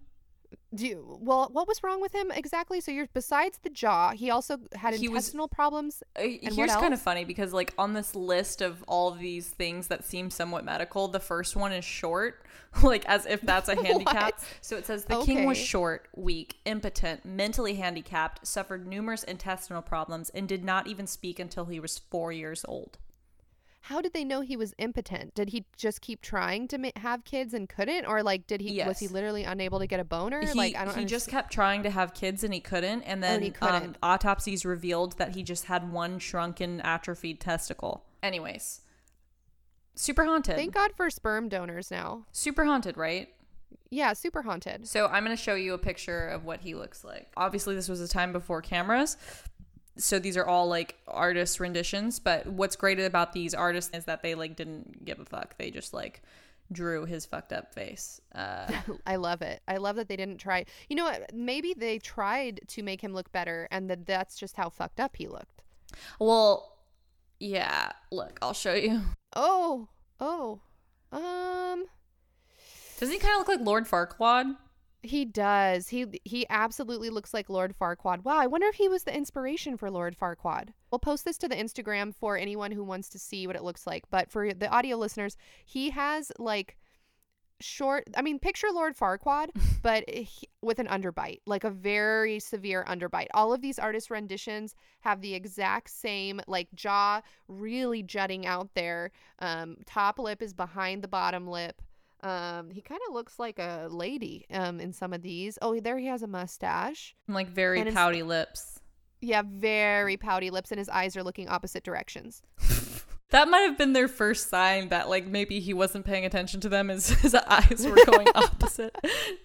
Do you, well, what was wrong with him exactly? So you're besides the jaw, he also had he intestinal was, problems. Uh, here's kind of funny because like on this list of all these things that seem somewhat medical, the first one is short, like as if that's a handicap. so it says the okay. king was short, weak, impotent, mentally handicapped, suffered numerous intestinal problems, and did not even speak until he was four years old how did they know he was impotent? Did he just keep trying to ma- have kids and couldn't, or like did he yes. was he literally unable to get a boner? He, like I don't. He understand. just kept trying to have kids and he couldn't, and then oh, and couldn't. Um, autopsies revealed that he just had one shrunken, atrophied testicle. Anyways, super haunted. Thank God for sperm donors now. Super haunted, right? Yeah, super haunted. So I'm going to show you a picture of what he looks like. Obviously, this was a time before cameras, so these are all like artist renditions but what's great about these artists is that they like didn't give a fuck. They just like drew his fucked up face uh, i love it. I love that they didn't try you know what maybe they tried to make him look better and that that's just how fucked up he looked. Well yeah look i'll show you. Oh oh um. Doesn't he kind of look like lord farquaad he does. He he absolutely looks like Lord Farquaad. Wow, I wonder if he was the inspiration for Lord Farquaad. We'll post this to the Instagram for anyone who wants to see what it looks like. But for the audio listeners, he has like short I mean, picture Lord Farquaad, but he, with an underbite, like a very severe underbite. All of these artist renditions have the exact same like jaw really jutting out there. Um, top lip is behind the bottom lip. Um, he kind of looks like a lady um, in some of these. Oh, there he has a mustache. Like very pouty his, lips. Yeah, very pouty lips, and his eyes are looking opposite directions. that might have been their first sign that like maybe he wasn't paying attention to them as his eyes were going opposite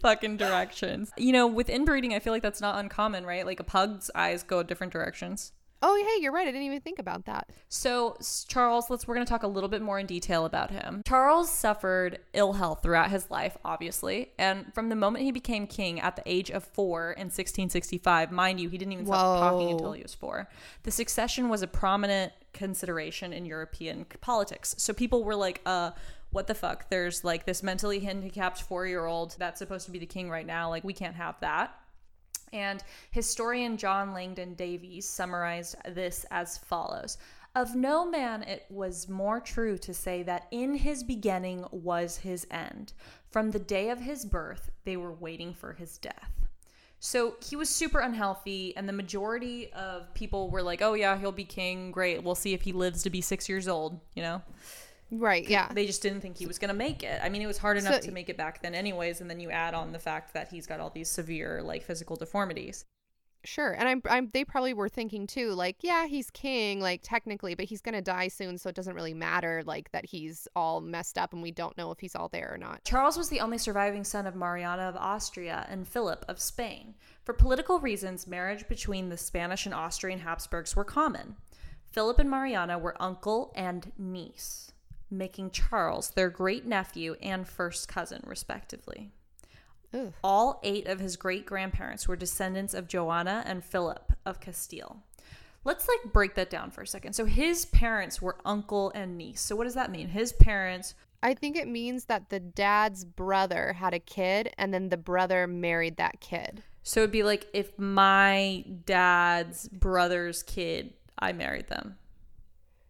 fucking directions. You know, with inbreeding, I feel like that's not uncommon, right? Like a pug's eyes go different directions. Oh, hey, you're right. I didn't even think about that. So, Charles, let's we're going to talk a little bit more in detail about him. Charles suffered ill health throughout his life, obviously, and from the moment he became king at the age of 4 in 1665, mind you, he didn't even Whoa. stop talking until he was 4. The succession was a prominent consideration in European politics. So people were like, uh what the fuck? There's like this mentally handicapped 4-year-old that's supposed to be the king right now. Like we can't have that. And historian John Langdon Davies summarized this as follows Of no man it was more true to say that in his beginning was his end. From the day of his birth, they were waiting for his death. So he was super unhealthy, and the majority of people were like, oh, yeah, he'll be king. Great. We'll see if he lives to be six years old, you know? Right, yeah. They just didn't think he was going to make it. I mean, it was hard enough so, to make it back then anyways, and then you add on the fact that he's got all these severe like physical deformities. Sure. And I'm, I'm they probably were thinking too, like, yeah, he's king, like technically, but he's gonna die soon, so it doesn't really matter, like that he's all messed up and we don't know if he's all there or not. Charles was the only surviving son of Mariana of Austria and Philip of Spain. For political reasons, marriage between the Spanish and Austrian Habsburgs were common. Philip and Mariana were uncle and niece, making Charles their great nephew and first cousin, respectively. All eight of his great grandparents were descendants of Joanna and Philip of Castile. Let's like break that down for a second. So his parents were uncle and niece. So what does that mean? His parents I think it means that the dad's brother had a kid and then the brother married that kid. so it'd be like if my dad's brother's kid, I married them.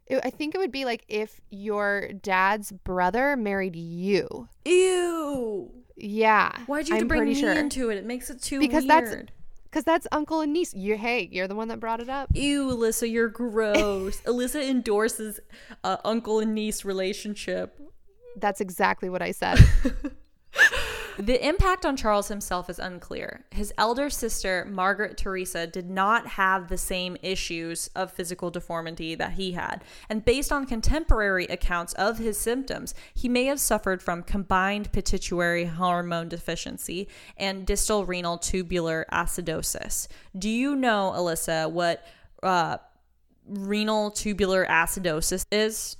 It, I think it would be like if your dad's brother married you. Ew. Yeah. Why'd you have I'm to bring me sure. into it? It makes it too Because weird. that's- Because that's uncle and niece. You hey, you're the one that brought it up. Ew, Alyssa, you're gross. Alyssa endorses uh, uncle and niece relationship. That's exactly what I said. The impact on Charles himself is unclear. His elder sister, Margaret Teresa, did not have the same issues of physical deformity that he had. And based on contemporary accounts of his symptoms, he may have suffered from combined pituitary hormone deficiency and distal renal tubular acidosis. Do you know, Alyssa, what uh, renal tubular acidosis is?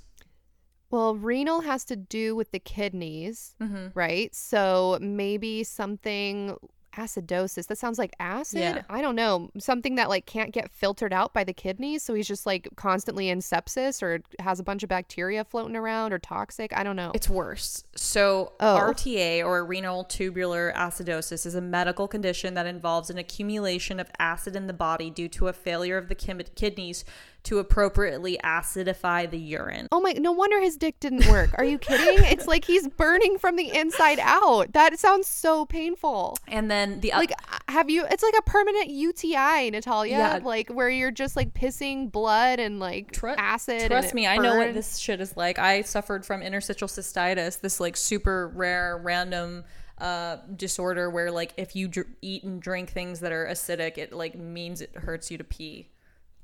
Well, renal has to do with the kidneys, Mm-hmm. right? So maybe something acidosis. That sounds like acid. Yeah. I don't know. Something that like can't get filtered out by the kidneys, so he's just like constantly in sepsis or has a bunch of bacteria floating around or toxic. I don't know. It's worse. So, Oh. RTA or renal tubular acidosis is a medical condition that involves an accumulation of acid in the body due to a failure of the kim- kidneys to appropriately acidify the urine. Oh my, no wonder his dick didn't work. Are you kidding? it's like he's burning from the inside out. That sounds so painful. And then the Like, have you, it's like a permanent UTI, Natalia. Yeah. Like, where you're just like pissing blood and like acid. Trust me, I know what this shit is like. I suffered from interstitial cystitis, this like super rare, random uh, disorder where like if you dr- eat and drink things that are acidic, it like means it hurts you to pee.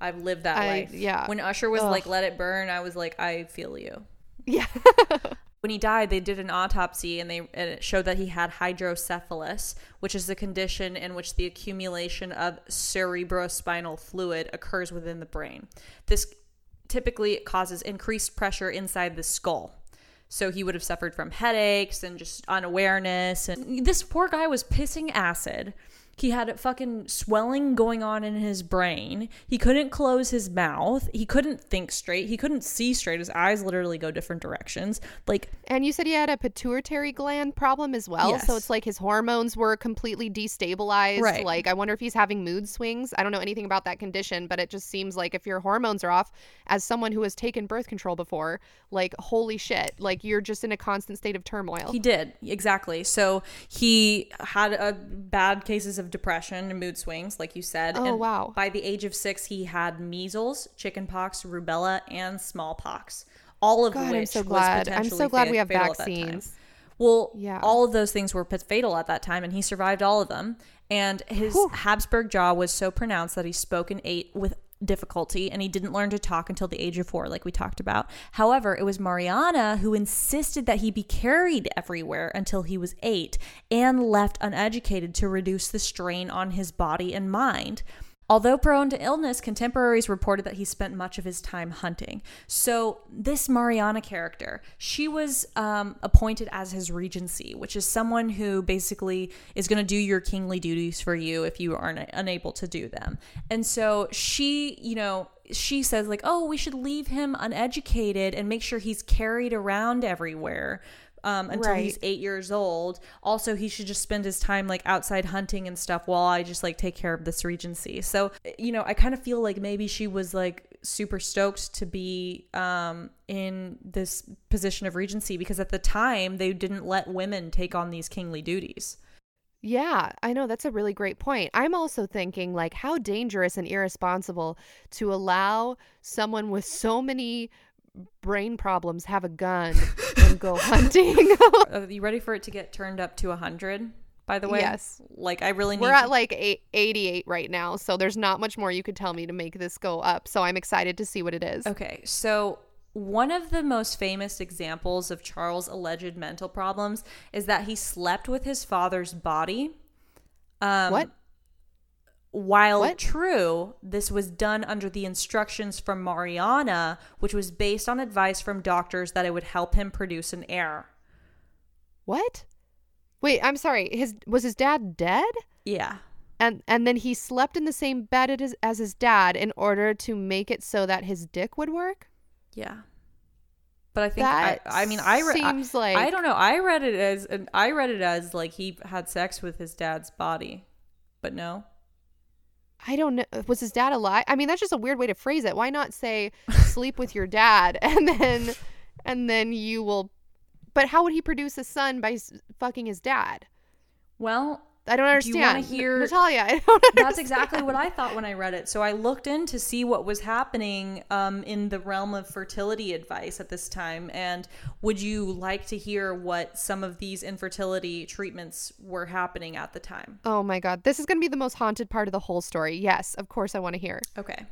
I've lived that I- life. yeah. When Usher was Ugh. like, "Let it burn," I was like, "I feel you." Yeah. When he died, they did an autopsy and they and it showed that he had hydrocephalus, which is a condition in which the accumulation of cerebrospinal fluid occurs within the brain. This typically causes increased pressure inside the skull. So he would have suffered from headaches and just unawareness. And this poor guy was pissing acid. He had a fucking swelling going on in his brain. He couldn't close his mouth. He couldn't think straight. He couldn't see straight. His eyes literally go different directions. Like And you said he had a pituitary gland problem as well. Yes. So it's like his hormones were completely destabilized. Right. Like, I wonder if he's having mood swings. I don't know anything about that condition, but it just seems like if your hormones are off, as someone who has taken birth control before, like, holy shit, like, you're just in a constant state of turmoil. He did exactly. So he had a bad cases of depression and mood swings, like you said. Oh, and wow. By the age of six, he had measles, chickenpox, rubella, and smallpox. All of God, which I'm so glad. I'm so glad fa- we have fatal at that time. vaccines. Well, Yeah. all of those things were fatal at that time, and he survived all of them. And his Whew. Habsburg jaw was so pronounced that he spoke and ate with difficulty, and he didn't learn to talk until the age of four, like we talked about. However, it was Mariana who insisted that he be carried everywhere until he was eight and left uneducated to reduce the strain on his body and mind. Although prone to illness, contemporaries reported that he spent much of his time hunting. So, this Mariana character, she was um, appointed as his regency, which is someone who basically is going to do your kingly duties for you if you are una- unable to do them. And so, she, you know, she says, like, oh, we should leave him uneducated and make sure he's carried around everywhere. Um, until Right. he's eight years old. Also, he should just spend his time like outside hunting and stuff while I just like take care of this regency. So, you know, I kind of feel like maybe she was like super stoked to be um, in this position of regency because at the time they didn't let women take on these kingly duties. Yeah, I know that's a really great point. I'm also thinking like how dangerous and irresponsible to allow someone with so many brain problems have a gun and go hunting. Are you ready for it to get turned up to 100? by the way? Yes. Like I really need We're to- at like eight, 88 right now, so there's not much more you could tell me to make this go up. So I'm excited to see what it is. Okay, so one of the most famous examples of Charles' alleged mental problems is that he slept with his father's body. Um, What? While What? true, this was done under the instructions from Mariana, which was based on advice from doctors that it would help him produce an heir. What? Wait, I'm sorry. His was his dad dead? Yeah. And and then he slept in the same bed as, as his dad in order to make it so that his dick would work? Yeah. But I think That I, I mean I re- I- seems like I don't know. I read it as and I read it as like he had sex with his dad's body. But no. I don't know. Was his dad alive? I mean, that's just a weird way to phrase it. Why not say sleep with your dad and then and then you will But how would he produce a son by fucking his dad? Well, I don't understand. Do you hear- Natalia? I don't that's understand. exactly what I thought when I read it. So I looked in to see what was happening um, in the realm of fertility advice at this time. And would you like to hear what some of these infertility treatments were happening at the time? Oh my god, this is going to be the most haunted part of the whole story. Yes, of course I want to hear. Okay.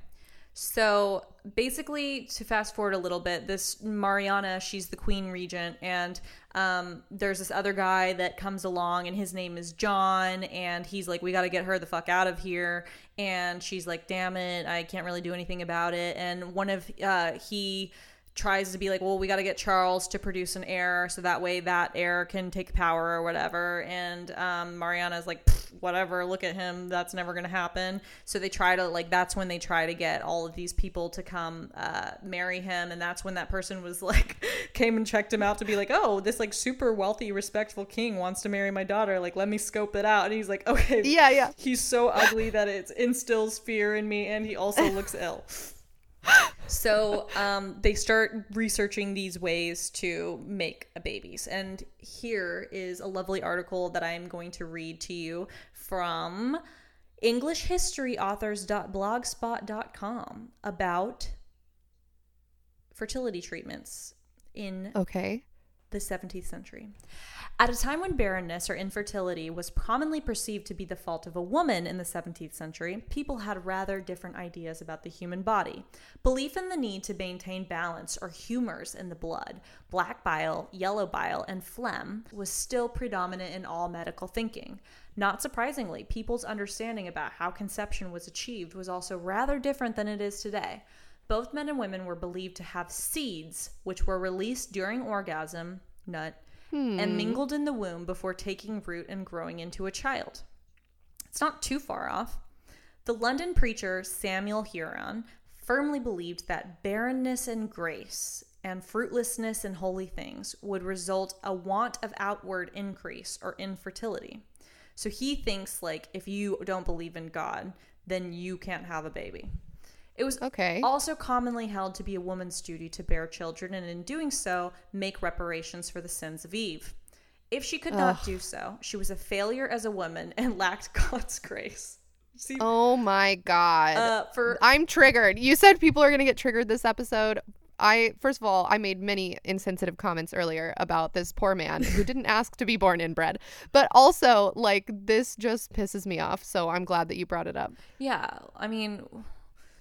So basically, to fast forward a little bit, this Mariana, she's the queen regent, and um, there's this other guy that comes along, and his name is John, and he's like, "We got to get her the fuck out of here," and she's like, "Damn it, I can't really do anything about it." And one of uh, he tries to be like, well, we got to get Charles to produce an heir so that way that heir can take power or whatever. And um, Mariana's like, whatever, look at him. That's never going to happen. So they try to, like, that's when they try to get all of these people to come uh, marry him. And that's when that person was like, came and checked him out to be like, oh, this like super wealthy, respectful king wants to marry my daughter. Like, let me scope it out. And he's like, okay. Yeah, yeah. He's so ugly that it instills fear in me and he also looks ill. So um, they start researching these ways to make a babies. And here is a lovely article that I'm going to read to you from EnglishHistoryAuthors.blogspot.com about fertility treatments in Okay. The 17th century. At a time when barrenness or infertility was commonly perceived to be the fault of a woman in the 17th century, people had rather different ideas about the human body. Belief in the need to maintain balance or humors in the blood, black bile, yellow bile, and phlegm was still predominant in all medical thinking. Not surprisingly, people's understanding about how conception was achieved was also rather different than it is today. Both men and women were believed to have seeds, which were released during orgasm, nut, and hmm. mingled in the womb before taking root and growing into a child. It's not too far off. The London preacher Samuel Hieron firmly believed that barrenness in grace and fruitlessness in holy things would result a want of outward increase or infertility. So he thinks like if you don't believe in God, then you can't have a baby. It was Okay. also commonly held to be a woman's duty to bear children and in doing so make reparations for the sins of Eve. If she could not do so, she was a failure as a woman and lacked God's grace. See, Oh my god. uh, for I'm triggered. You said people are going to get triggered this episode. I first of all, I made many insensitive comments earlier about this poor man who didn't ask to be born inbred. But also, like this just pisses me off. So I'm glad that you brought it up yeah, I mean,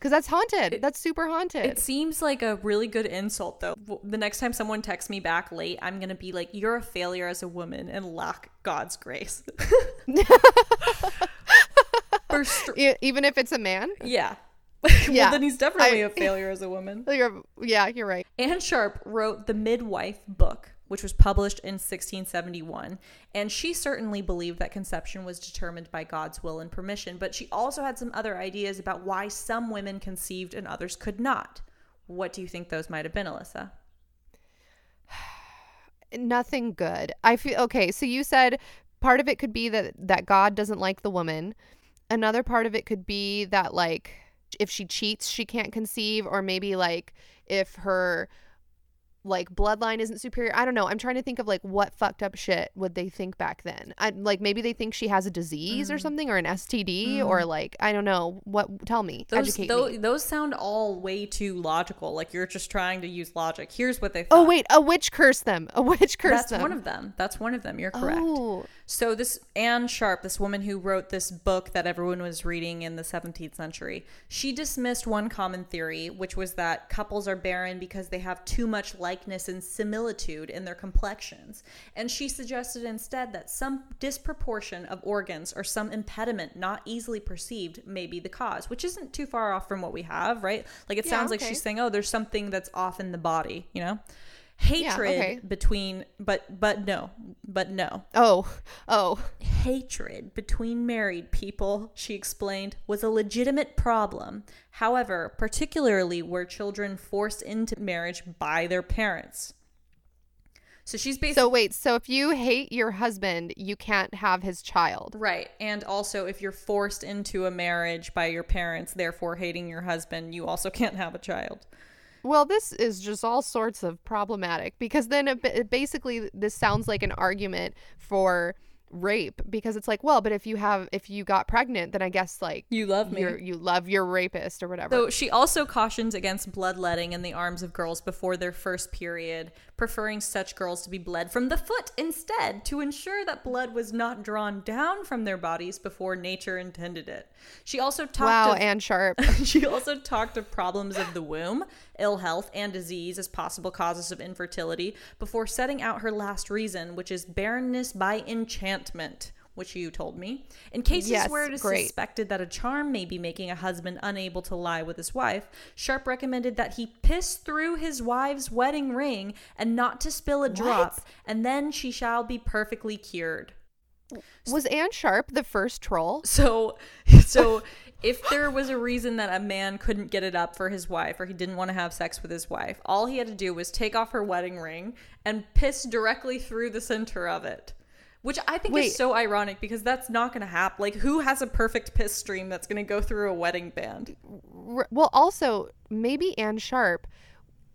cuz that's haunted. that's super haunted. it seems like a really good insult though. The next time someone texts me back late, I'm gonna be like, "You're a failure as a woman and lack God's grace." Str- E- even if it's a man? yeah. Yeah. well, then he's definitely I- a failure as a woman. You're, yeah, you're right. Anne Sharp wrote the Midwife book, which was published in 1671, and she certainly believed that conception was determined by God's will and permission, but she also had some other ideas about why some women conceived and others could not. What do you think those might have been, Alyssa? nothing good. I feel okay. So you said part of it could be that that God doesn't like the woman. Another part of it could be that like if she cheats, she can't conceive, or maybe like if her like bloodline isn't superior. I don't know. I'm trying to think of like what fucked up shit would they think back then. I like maybe they think she has a disease or Mm. something or an STD or like I don't know. What tell me. Those, Educate tho- me. those sound all way too logical. Like you're just trying to use logic. Here's what they Oh wait, a witch cursed them. A witch cursed That's them. That's one of them. That's one of them. You're correct. Oh. So this Anne Sharp, this woman who wrote this book that everyone was reading in the 17th century, she dismissed one common theory, which was that couples are barren because they have too much likeness and similitude in their complexions. And she suggested instead that some disproportion of organs or some impediment not easily perceived may be the cause, which isn't too far off from what we have, right? Like it Yeah, sounds like she's saying, "Oh, there's something that's off in the body," you know? Hatred okay. between but but no, but no Oh. Oh. hatred between married people, she explained, was a legitimate problem. However, particularly were children forced into marriage by their parents. So she's basically So wait, so if you hate your husband, you can't have his child. right. And also, if you're forced into a marriage by your parents, therefore hating your husband, you also can't have a child. Well, this is just all sorts of problematic because then it, it basically this sounds like an argument for rape because it's like, well, but if you have if you got pregnant, then I guess like You love me. you love your rapist or whatever. So she also cautions against bloodletting in the arms of girls before their first period, preferring such girls to be bled from the foot instead to ensure that blood was not drawn down from their bodies before nature intended it. She also talked wow, of Anne Sharp. she also talked of problems of the womb, ill health, and disease as possible causes of infertility before setting out her last reason, which is barrenness by enchantment, which you told me. In cases Yes, where it is great. suspected that a charm may be making a husband unable to lie with his wife, Sharp recommended that he piss through his wife's wedding ring and not to spill a drop, and then she shall be perfectly cured. Was Anne Sharp the first troll? So, so if there was a reason that a man couldn't get it up for his wife or he didn't want to have sex with his wife, all he had to do was take off her wedding ring and piss directly through the center of it. Which I think Wait. is so ironic because that's not going to happen. Like, who has a perfect piss stream that's going to go through a wedding band? Well, also maybe Anne Sharp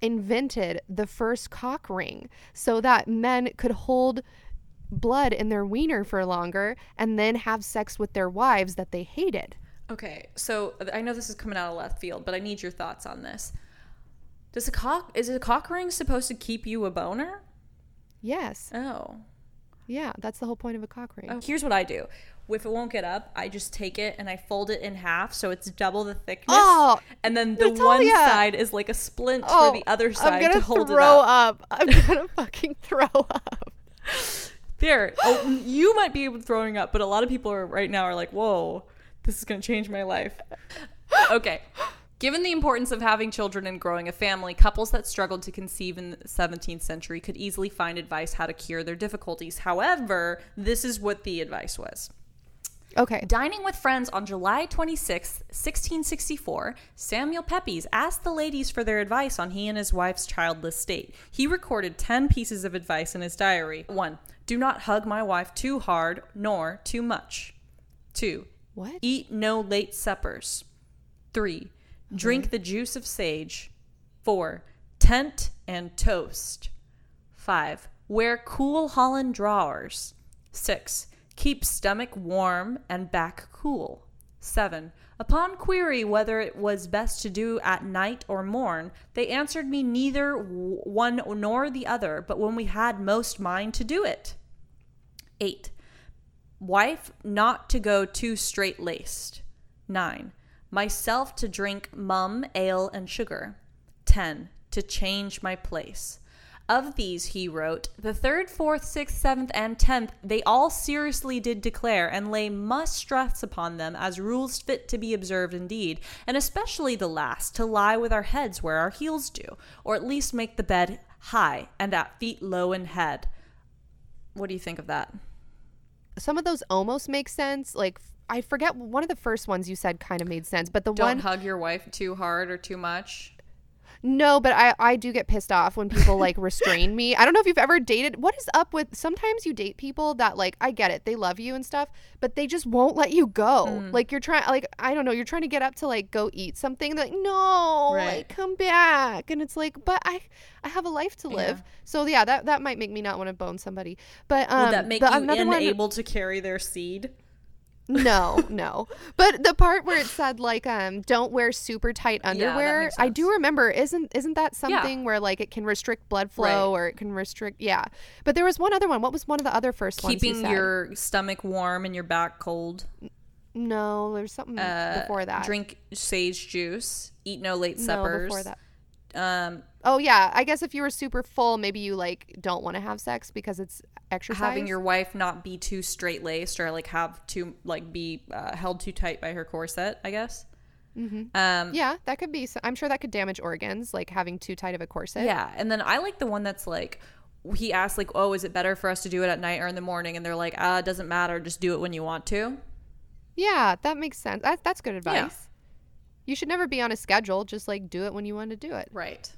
invented the first cock ring so that men could hold blood in their wiener for longer and then have sex with their wives that they hated. Okay, so I know this is coming out of left field, but I need your thoughts on this. Does a cock is a cock ring supposed to keep you a boner? Yes. Oh. Yeah, that's the whole point of a cock ring. Oh, here's what I do. If it won't get up, I just take it and I fold it in half so it's double the thickness. Oh, and then the Natalia! one side is like a splint Oh, for the other I'm side gonna to hold throw it up. up. I'm gonna fucking throw up. There. Oh, you might be throwing up, but a lot of people are right now are like, "Whoa, this is to change my life." okay. Given the importance of having children and growing a family, couples that struggled to conceive in the 17th century could easily find advice how to cure their difficulties. However, this is what the advice was. Okay. Dining with friends on July 26, 1664, Samuel Pepys asked the ladies for their advice on he and his wife's childless state. He recorded 10 pieces of advice in his diary. 1. Do not hug my wife too hard nor too much. 2. What? Eat no late suppers. 3. Drink mm-hmm. the juice of sage. 4. Tent and toast. 5. Wear cool Holland drawers. 6. Keep stomach warm and back cool. 7. Upon query whether it was best to do at night or morn, they answered me neither one nor the other, but when we had most mind to do it. 8. Wife not to go too straight laced. 9. Myself to drink mum, ale, and sugar. 10. To change my place. Of these, he wrote, the third, fourth, sixth, seventh, and tenth, they all seriously did declare and lay much stress upon them as rules fit to be observed indeed, and especially the last, to lie with our heads where our heels do, or at least make the bed high and at feet low in head. What do you think of that? Some of those almost make sense. Like I forget one of the first ones you said kind of made sense, but the one Don't one hug your wife too hard or too much. No, but I I do get pissed off when people like restrain me. I don't know if you've ever dated. What is up with sometimes you date people that like I get it, they love you and stuff, but they just won't let you go. Mm. Like you're trying like I don't know, you're trying to get up to like go eat something. They're like no, Right. like come back, and it's like, but I I have a life to live. Yeah. So yeah, that that might make me not want to bone somebody. But um, Would that make you unable to carry their seed? No, no. But the part where it said like um don't wear super tight underwear, makes I do remember isn't isn't that something where like it can restrict blood flow Right. or it can restrict yeah. But there was one other one. What was one of the other first ones? you Keeping said? your stomach warm and your back cold. No, there's something Uh, before that. Drink sage juice. Eat no late suppers. no, before that. Um, Oh yeah, I guess if you were super full, maybe you like don't want to have sex because it's exercise. having your wife not be too straight laced or like have too like be uh, held too tight by her corset. I guess. Um, yeah, that could be. I'm sure that could damage organs, like having too tight of a corset. Yeah, and then I like the one that's like he asked like, "Oh, is it better for us to do it at night or in the morning?" And they're like, "Ah, it doesn't matter. Just do it when you want to." Yeah, that makes sense. That, that's good advice. Yeah. You should never be on a schedule. Just like do it when you want to do it. Right.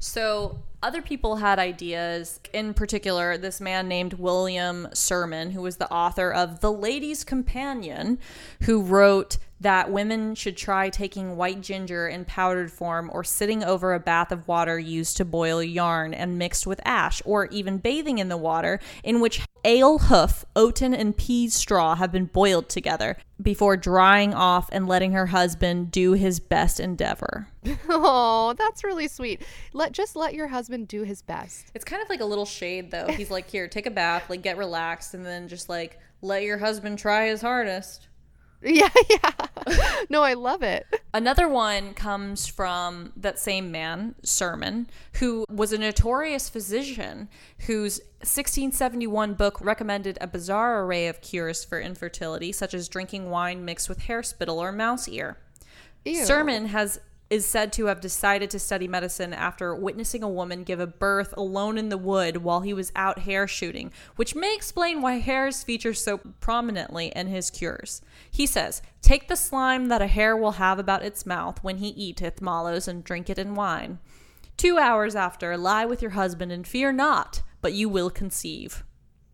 So other people had ideas. In particular, this man named William Sermon, who was the author of The Lady's Companion, who wrote that women should try taking white ginger in powdered form or sitting over a bath of water used to boil yarn and mixed with ash, or even bathing in the water in which ale hoof, oaten, and peas straw have been boiled together before drying off and letting her husband do his best endeavor. Oh, that's really sweet. Let just let your husband do his best. It's kind of like a little shade though. He's like, "Here, take a bath, like get relaxed and then just like let your husband try his hardest." Yeah, yeah. no, I love it. Another one comes from that same man, Sermon, who was a notorious physician whose 1671 book recommended a bizarre array of cures for infertility, such as drinking wine mixed with hair spittle or mouse ear. Ew. Sermon has is said to have decided to study medicine after witnessing a woman give a birth alone in the wood while he was out hare shooting, which may explain why hares feature so prominently in his cures. He says, Take the slime that a hare will have about its mouth when he eateth mallows and drink it in wine. Two hours after, lie with your husband and fear not, but you will conceive.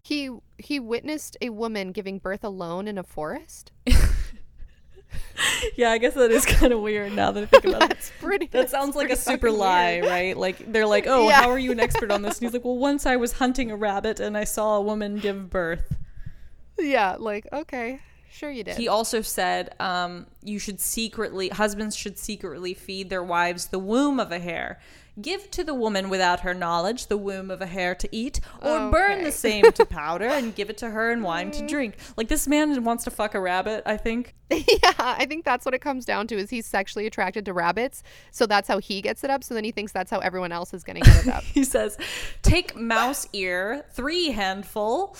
He he witnessed a woman giving birth alone in a forest. Yeah, I guess that is kind of weird now that I think about it. That's pretty. That sounds like a super lie, weird. right? Like they're like, "Oh, Yeah. how are you an expert on this?" And he's like, "Well, once I was hunting a rabbit and I saw a woman give birth." Yeah, like okay, sure you did. He also said, um, "You should secretly husbands should secretly feed their wives the womb of a hare." Give to the woman without her knowledge the womb of a hare to eat, or oh, burn the same to powder and give it to her in wine to mm. drink. Like this man wants to fuck a rabbit, I think. yeah, I think that's what it comes down to. Is he's sexually attracted to rabbits, so that's how he gets it up. So then he thinks that's how everyone else is going to get it up. he says, Take mouse ear, three handful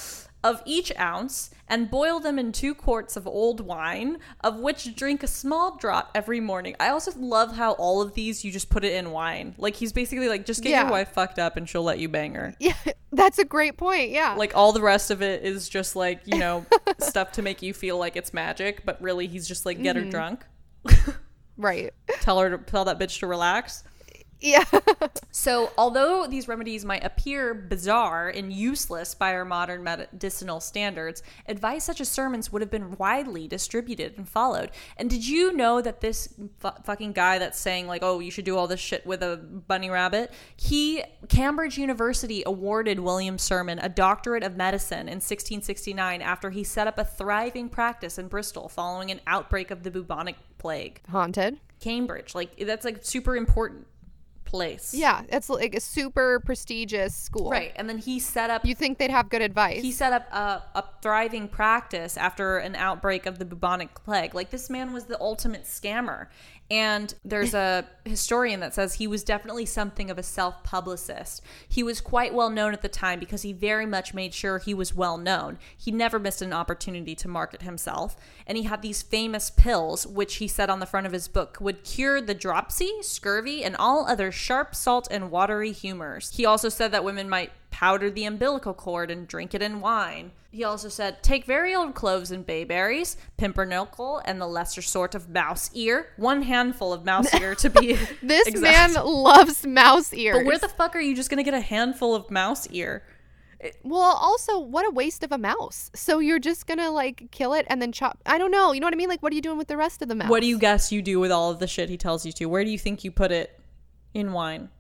of each ounce, and boil them in two quarts of old wine, of which drink a small draught every morning. I also love how all of these you just put it in wine. Like he's basically like, just get Yeah. your wife fucked up and she'll let you bang her. yeah, that's a great point. Yeah, Like all the rest of it is just like, you know, stuff to make you feel like it's magic, but really he's just like, get her mm-hmm. drunk. right. Tell her to tell that bitch to relax. Yeah, So, although these remedies might appear bizarre and useless by our modern medicinal standards, advice such as Sermon's would have been widely distributed and followed. And did you know that this fu- fucking guy that's saying, like, oh, you should do all this shit with a bunny rabbit, he, Cambridge University awarded William Sermon a doctorate of medicine in 1669 after he set up a thriving practice in Bristol following an outbreak of the bubonic plague. haunted. Cambridge, like, that's like super important place. Yeah, it's like a super prestigious school. Right. And then he set up You think they'd have good advice? he set up a, a thriving practice after an outbreak of the bubonic plague. Like this man was the ultimate scammer. And there's a historian that says he was definitely something of a self publicist. He was quite well known at the time because he very much made sure he was well known. He never missed an opportunity to market himself. And he had these famous pills, which he said on the front of his book would cure the dropsy, scurvy, and all other sharp, salt, and watery humors. He also said that women might powder the umbilical cord and drink it in wine. He also said, take very old cloves and bayberries, pumpernickel, and the lesser sort of mouse ear. One handful of mouse ear to be This exact. man loves mouse ears. But where the fuck are you just gonna get a handful of mouse ear? Eh, well, also, what a waste of a mouse. So you're just gonna like kill it and then chop. I don't know. You know what I mean? Like, what are you doing with the rest of the mouse? What do you guess you do with all of the shit he tells you to? Where do you think you put it? In wine.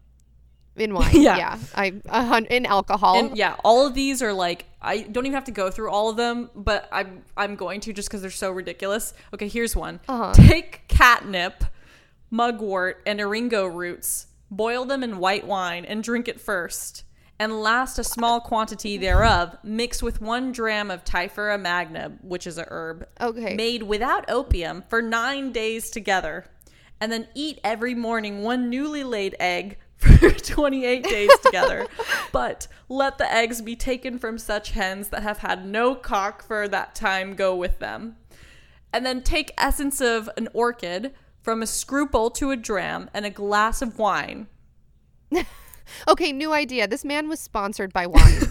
In wine? Yeah. yeah. I a in alcohol. And yeah, all of these are like I don't even have to go through all of them, but I'm I'm going to just because they're so ridiculous. Okay, here's one. Uh-huh. Take catnip, mugwort, and eringo roots, boil them in white wine, and drink it first. And last, a small quantity thereof, mix with one dram of Typhora magna, which is a herb, Okay. made without opium, for nine days together. And then eat every morning one newly laid egg 28 days together. But let the eggs be taken from such hens that have had no cock for that time go with them. And then take essence of an orchid from a scruple to a dram and a glass of wine. Okay, new idea. This man was sponsored by wine.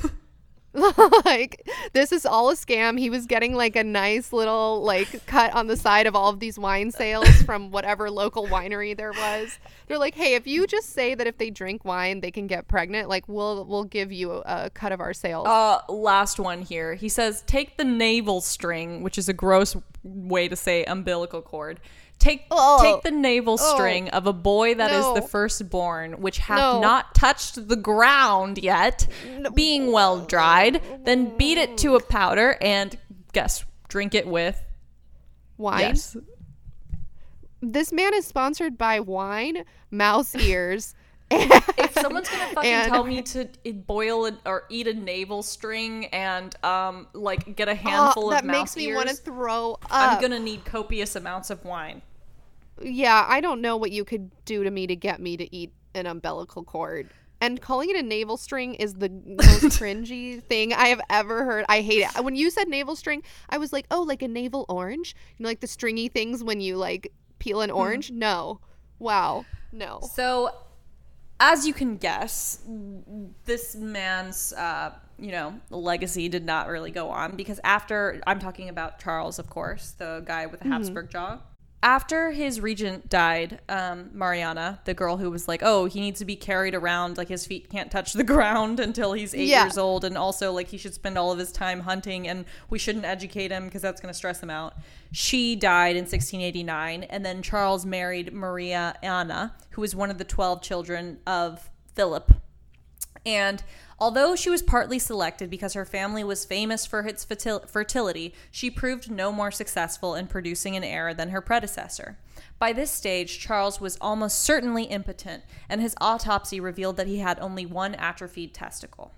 like this is all a scam. He was getting like a nice little like cut on the side of all of these wine sales from whatever local winery there was. They're like, "Hey, if you just say that if they drink wine, they can get pregnant, like we'll we'll give you a cut of our sales." Uh, last one here. He says, take the navel string, which is a gross way to say umbilical cord. Take Oh. take the navel Oh. string of a boy that is the No. firstborn, which hath No. not touched the ground yet, being well dried. Then beat it to a mm. powder and guess drink it with wine. yes. This man is sponsored by wine, mouse ears. If someone's gonna fucking And- tell me to boil it or eat a navel string and um like get a handful Oh, of that makes me want to throw up. I'm gonna need copious amounts of wine. Yeah, I don't know what you could do to me to get me to eat an umbilical cord. And calling it a navel string is the most cringy thing I have ever heard. I hate it. When you said navel string, I was like, oh, like a navel orange? You know, like the stringy things when you like peel an orange? No. Wow. No. So, as you can guess, this man's, uh, you know, legacy did not really go on because after I'm talking about Charles, of course, the guy with the Habsburg jaw. After his regent died, um, Mariana, the girl who was like, "Oh, he needs to be carried around, like his feet can't touch the ground until he's eight Yeah. years old, and also like he should spend all of his time hunting, and we shouldn't educate him because that's going to stress him out." She died in 1689, and then Charles married Maria Anna, who was one of the 12 children of Philip. And although she was partly selected because her family was famous for its fertil- fertility, she proved no more successful in producing an heir than her predecessor. By this stage, Charles was almost certainly impotent, and his autopsy revealed that he had only one atrophied testicle.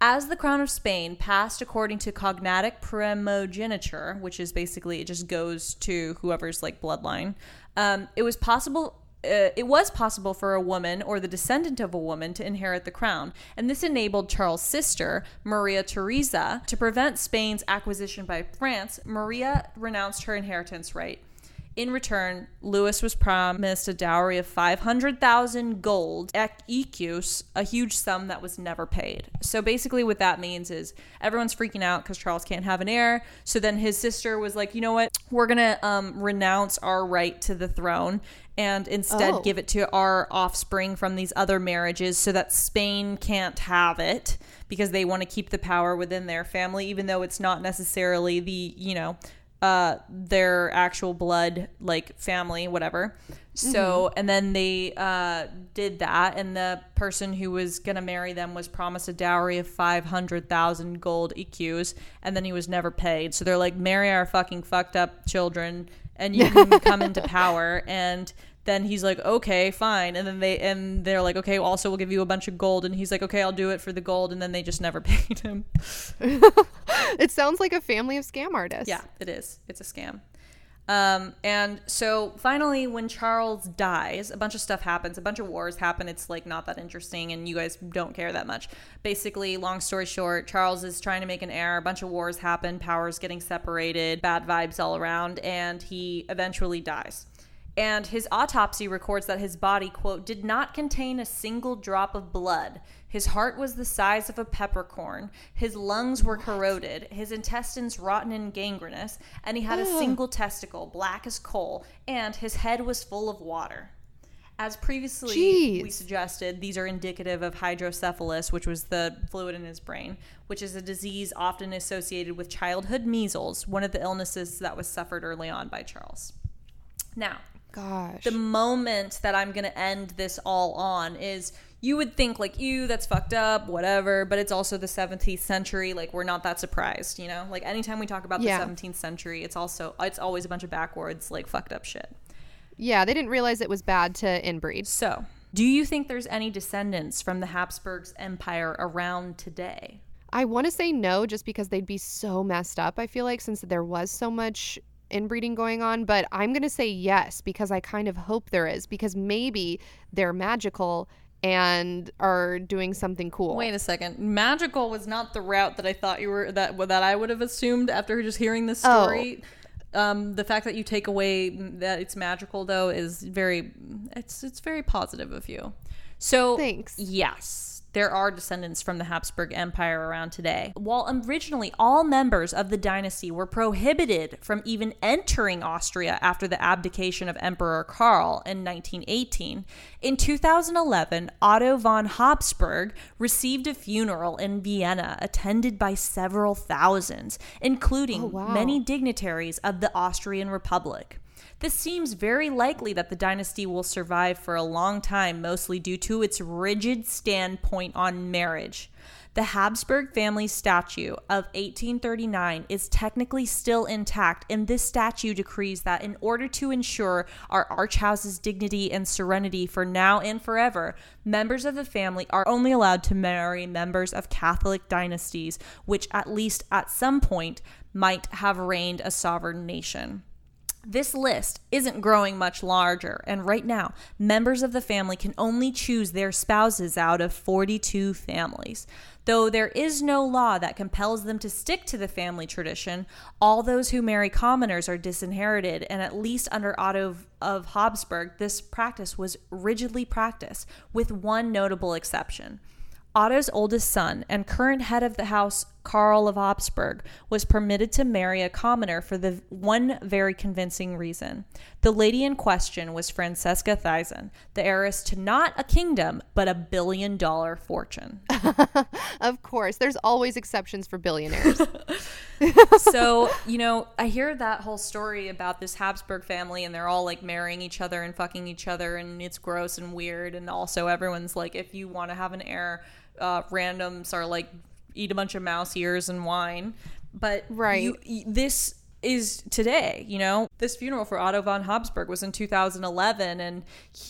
As the crown of Spain passed according to cognatic primogeniture, which is basically it just goes to whoever's like bloodline, um, it was possible. Uh, it was possible for a woman or the descendant of a woman to inherit the crown, and this enabled Charles' sister, Maria Theresa, to prevent Spain's acquisition by France. Maria renounced her inheritance right. In return, Louis was promised a dowry of 500,000 gold écus, a huge sum that was never paid. So basically, what that means is everyone's freaking out because Charles can't have an heir. So then his sister was like, you know what? We're going to um, renounce our right to the throne and instead Oh. give it to our offspring from these other marriages so that Spain can't have it because they want to keep the power within their family, even though it's not necessarily the, you know, uh, their actual blood, like family, whatever. So, and then they uh, did that, and the person who was gonna marry them was promised a dowry of five hundred thousand gold écus, and then he was never paid. So they're like, marry our fucking fucked up children, and you can come into power. And then he's like, okay, fine. And then they and they're like, okay, also we'll give you a bunch of gold. And he's like, okay, I'll do it for the gold. And then they just never paid him. It sounds like a family of scam artists. Yeah, it is. It's a scam. Um, and so finally, when Charles dies, a bunch of stuff happens. A bunch of wars happen. It's like not that interesting, and you guys don't care that much. Basically, long story short, Charles is trying to make an heir. A bunch of wars happen. Powers getting separated. Bad vibes all around, and he eventually dies. And his autopsy records that his body, quote, did not contain a single drop of blood. His heart was the size of a peppercorn. His lungs were corroded, his intestines rotten and gangrenous, and he had a single testicle, black as coal, and his head was full of water. As previously Jeez. we suggested, these are indicative of hydrocephalus, which was the fluid in his brain, which is a disease often associated with childhood measles, one of the illnesses that was suffered early on by Charles. Now, Gosh. the moment that I'm going to end this all on is you would think like ew that's fucked up whatever but it's also the 17th century like we're not that surprised you know like anytime we talk about Yeah. the 17th century it's also it's always a bunch of backwards like fucked up shit yeah, they didn't realize it was bad to inbreed. so do you think there's any descendants from the habsburgs empire around today I want to say no just because they'd be so messed up, I feel like, since there was so much inbreeding going on. But I'm going to say yes because I kind of hope there is because maybe they're magical and are doing something cool. wait a second magical was not the route that i thought you were that that i would have assumed after just hearing this Oh. story um, the fact that you take away that it's magical though is very it's it's very positive of you so Thanks. yes there are descendants from the Habsburg Empire around today. While originally all members of the dynasty were prohibited from even entering Austria after the abdication of Emperor Karl in 1918, in 2011, Otto von Habsburg received a funeral in Vienna attended by several thousands, including Oh, wow. many dignitaries of the Austrian Republic. This seems very likely that the dynasty will survive for a long time, mostly due to its rigid standpoint on marriage. The Habsburg family statue of 1839 is technically still intact, and this statue decrees that in order to ensure our archhouse's dignity and serenity for now and forever, members of the family are only allowed to marry members of Catholic dynasties, which at least at some point might have reigned a sovereign nation. This list isn't growing much larger, and right now, members of the family can only choose their spouses out of 42 families. Though there is no law that compels them to stick to the family tradition, all those who marry commoners are disinherited, and at least under Otto of Habsburg, this practice was rigidly practiced, with one notable exception. Otto's oldest son and current head of the house, Karl of Habsburg, was permitted to marry a commoner for the one very convincing reason. The lady in question was Francesca Thyssen, the heiress to not a kingdom, but a billion dollar fortune. Of course, there's always exceptions for billionaires. so, you know, I hear that whole story about this Habsburg family and they're all like marrying each other and fucking each other and it's gross and weird. And also, everyone's like, if you want to have an heir, uh, randoms are like, eat a bunch of mouse ears and wine. But Right. you, this is today, you know? This funeral for Otto von Habsburg was in 2011 and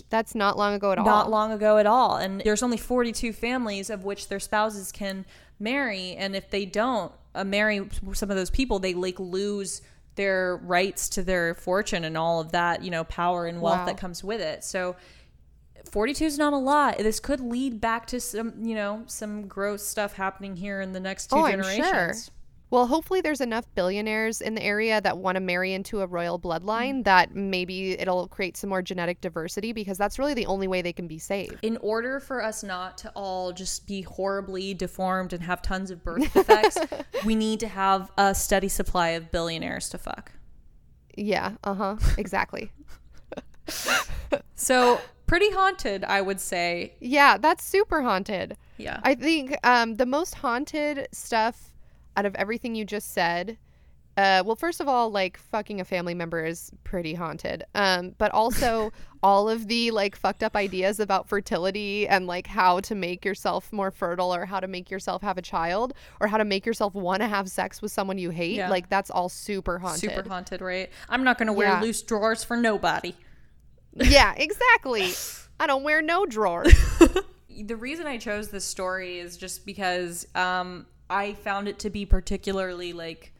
That's not long ago at all. not long ago at all. And there's only 42 families of which their spouses can marry. And if they don't uh, marry some of those people, they like lose their rights to their fortune and all of that, you know, power and wealth Wow. that comes with it. So 42 is not a lot. This could lead back to some, you know, some gross stuff happening here in the next two Oh, I'm generations. sure. Well, hopefully there's enough billionaires in the area that want to marry into a royal bloodline that maybe it'll create some more genetic diversity because that's really the only way they can be saved. in order for us not to all just be horribly deformed and have tons of birth defects, we need to have a steady supply of billionaires to fuck. Yeah, uh-huh. Exactly. So, pretty haunted, I would say. yeah, that's super haunted. Yeah. I think um, the most haunted stuff out of everything you just said. Uh, well, first of all, like fucking a family member is pretty haunted. Um, but also all of the like fucked up ideas about fertility and like how to make yourself more fertile or how to make yourself have a child or how to make yourself want to have sex with someone you hate. Yeah. Like that's all super haunted. Super haunted, right? I'm not going to wear Yeah. loose drawers for nobody. Yeah, exactly. I don't wear no drawers. The reason I chose this story is just because um, I found it to be particularly like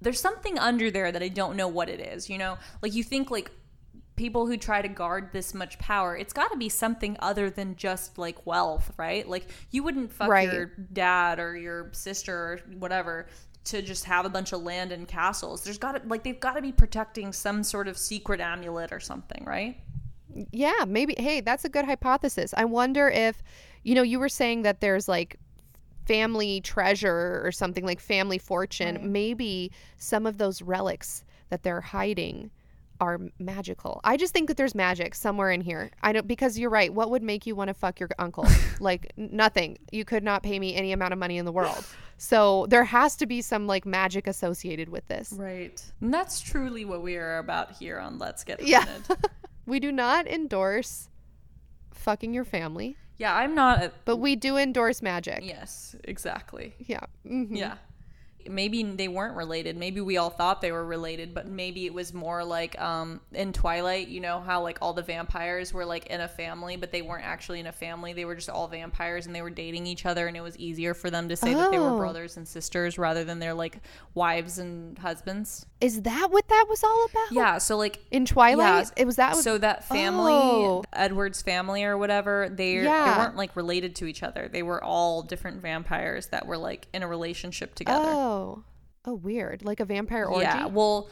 there's something under there that I don't know what it is, you know? Like you think like people who try to guard this much power, it's got to be something other than just like wealth, right? Like you wouldn't fuck Right. your dad or your sister or whatever to just have a bunch of land and castles. There's got to like they've got to be protecting some sort of secret amulet or something, right? Yeah, maybe. Hey, that's a good hypothesis. I wonder if, you know, you were saying that there's like family treasure or something like family fortune. Right. Maybe some of those relics that they're hiding are magical. I just think that there's magic somewhere in here. I don't because you're right. What would make you want to fuck your uncle? like nothing. You could not pay me any amount of money in the world. So there has to be some like magic associated with this. Right. And that's truly what we are about here on Let's Get Yeah. We do not endorse fucking your family, yeah, I'm not a, but we do endorse magic. Yes, exactly. Yeah. mhm. Yeah. Maybe they weren't related. Maybe we all thought they were related, but maybe it was more like um, in Twilight, you know, how like all the vampires were like in a family, but they weren't actually in a family. They were just all vampires and they were dating each other, and it was easier for them to say that they were Oh. brothers and sisters rather than their like wives and husbands. Is that what that was all about? Yeah. So, like, In Twilight, Yeah, it was that. Was, so that family, Oh. Edward's family or whatever, they Yeah. they weren't like related to each other. They were all different vampires that were like in a relationship together. oh, oh, weird. Like a vampire orgy. Yeah, well,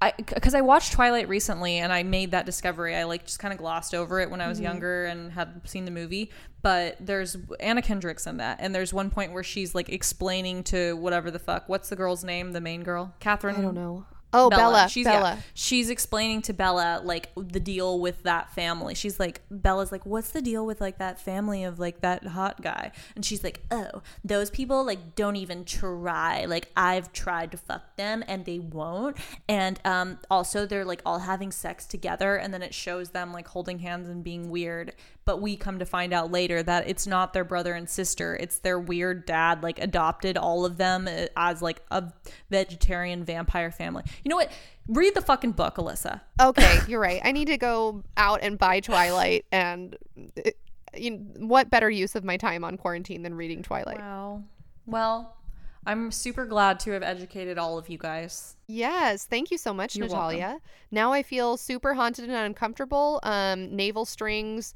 I because I watched Twilight recently and I made that discovery. I like just kind of glossed over it when I was mm-hmm. younger and had seen the movie. But there's Anna Kendrick's in that, and there's one point where she's like explaining to whatever the fuck. What's the girl's name? The main girl, Catherine. I don't know. Oh, Bella. She's Bella. yeah, she's explaining to Bella like the deal with that family. She's like Bella's like, "What's the deal with like that family of like that hot guy?" And she's like, "Oh, those people like don't even try. Like I've tried to fuck them and they won't. And um also they're like all having sex together and then it shows them like holding hands and being weird. But we come to find out later that it's not their brother and sister. It's their weird dad like adopted all of them uh, as like a vegetarian vampire family. You know what? Read the fucking book, Alyssa. Okay, you're right. I need to go out and buy Twilight, and uh, you what better use of my time on quarantine than reading Twilight? Wow. Well, I'm super glad to have educated all of you guys. Yes, thank you so much, You're Natalia. Now I feel super haunted and uncomfortable. Um, navel strings,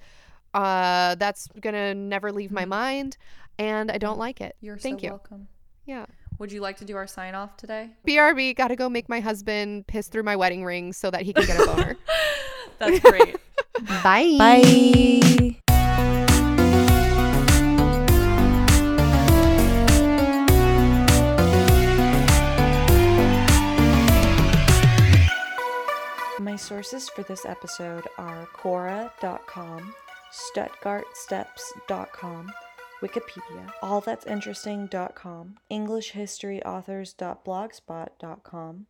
uh, that's gonna never leave my mind, and I don't like it. Mm-hmm. You're thank so you. welcome. Yeah. Would you like to do our sign off today? BRB, gotta go make my husband piss through my wedding ring so that he can get a boner. That's great. Bye. Bye. My sources for this episode are Quora.com, StuttgartSteps.com, Wikipedia, AllThat'sInteresting.com, EnglishHistoryAuthors.blogspot.com,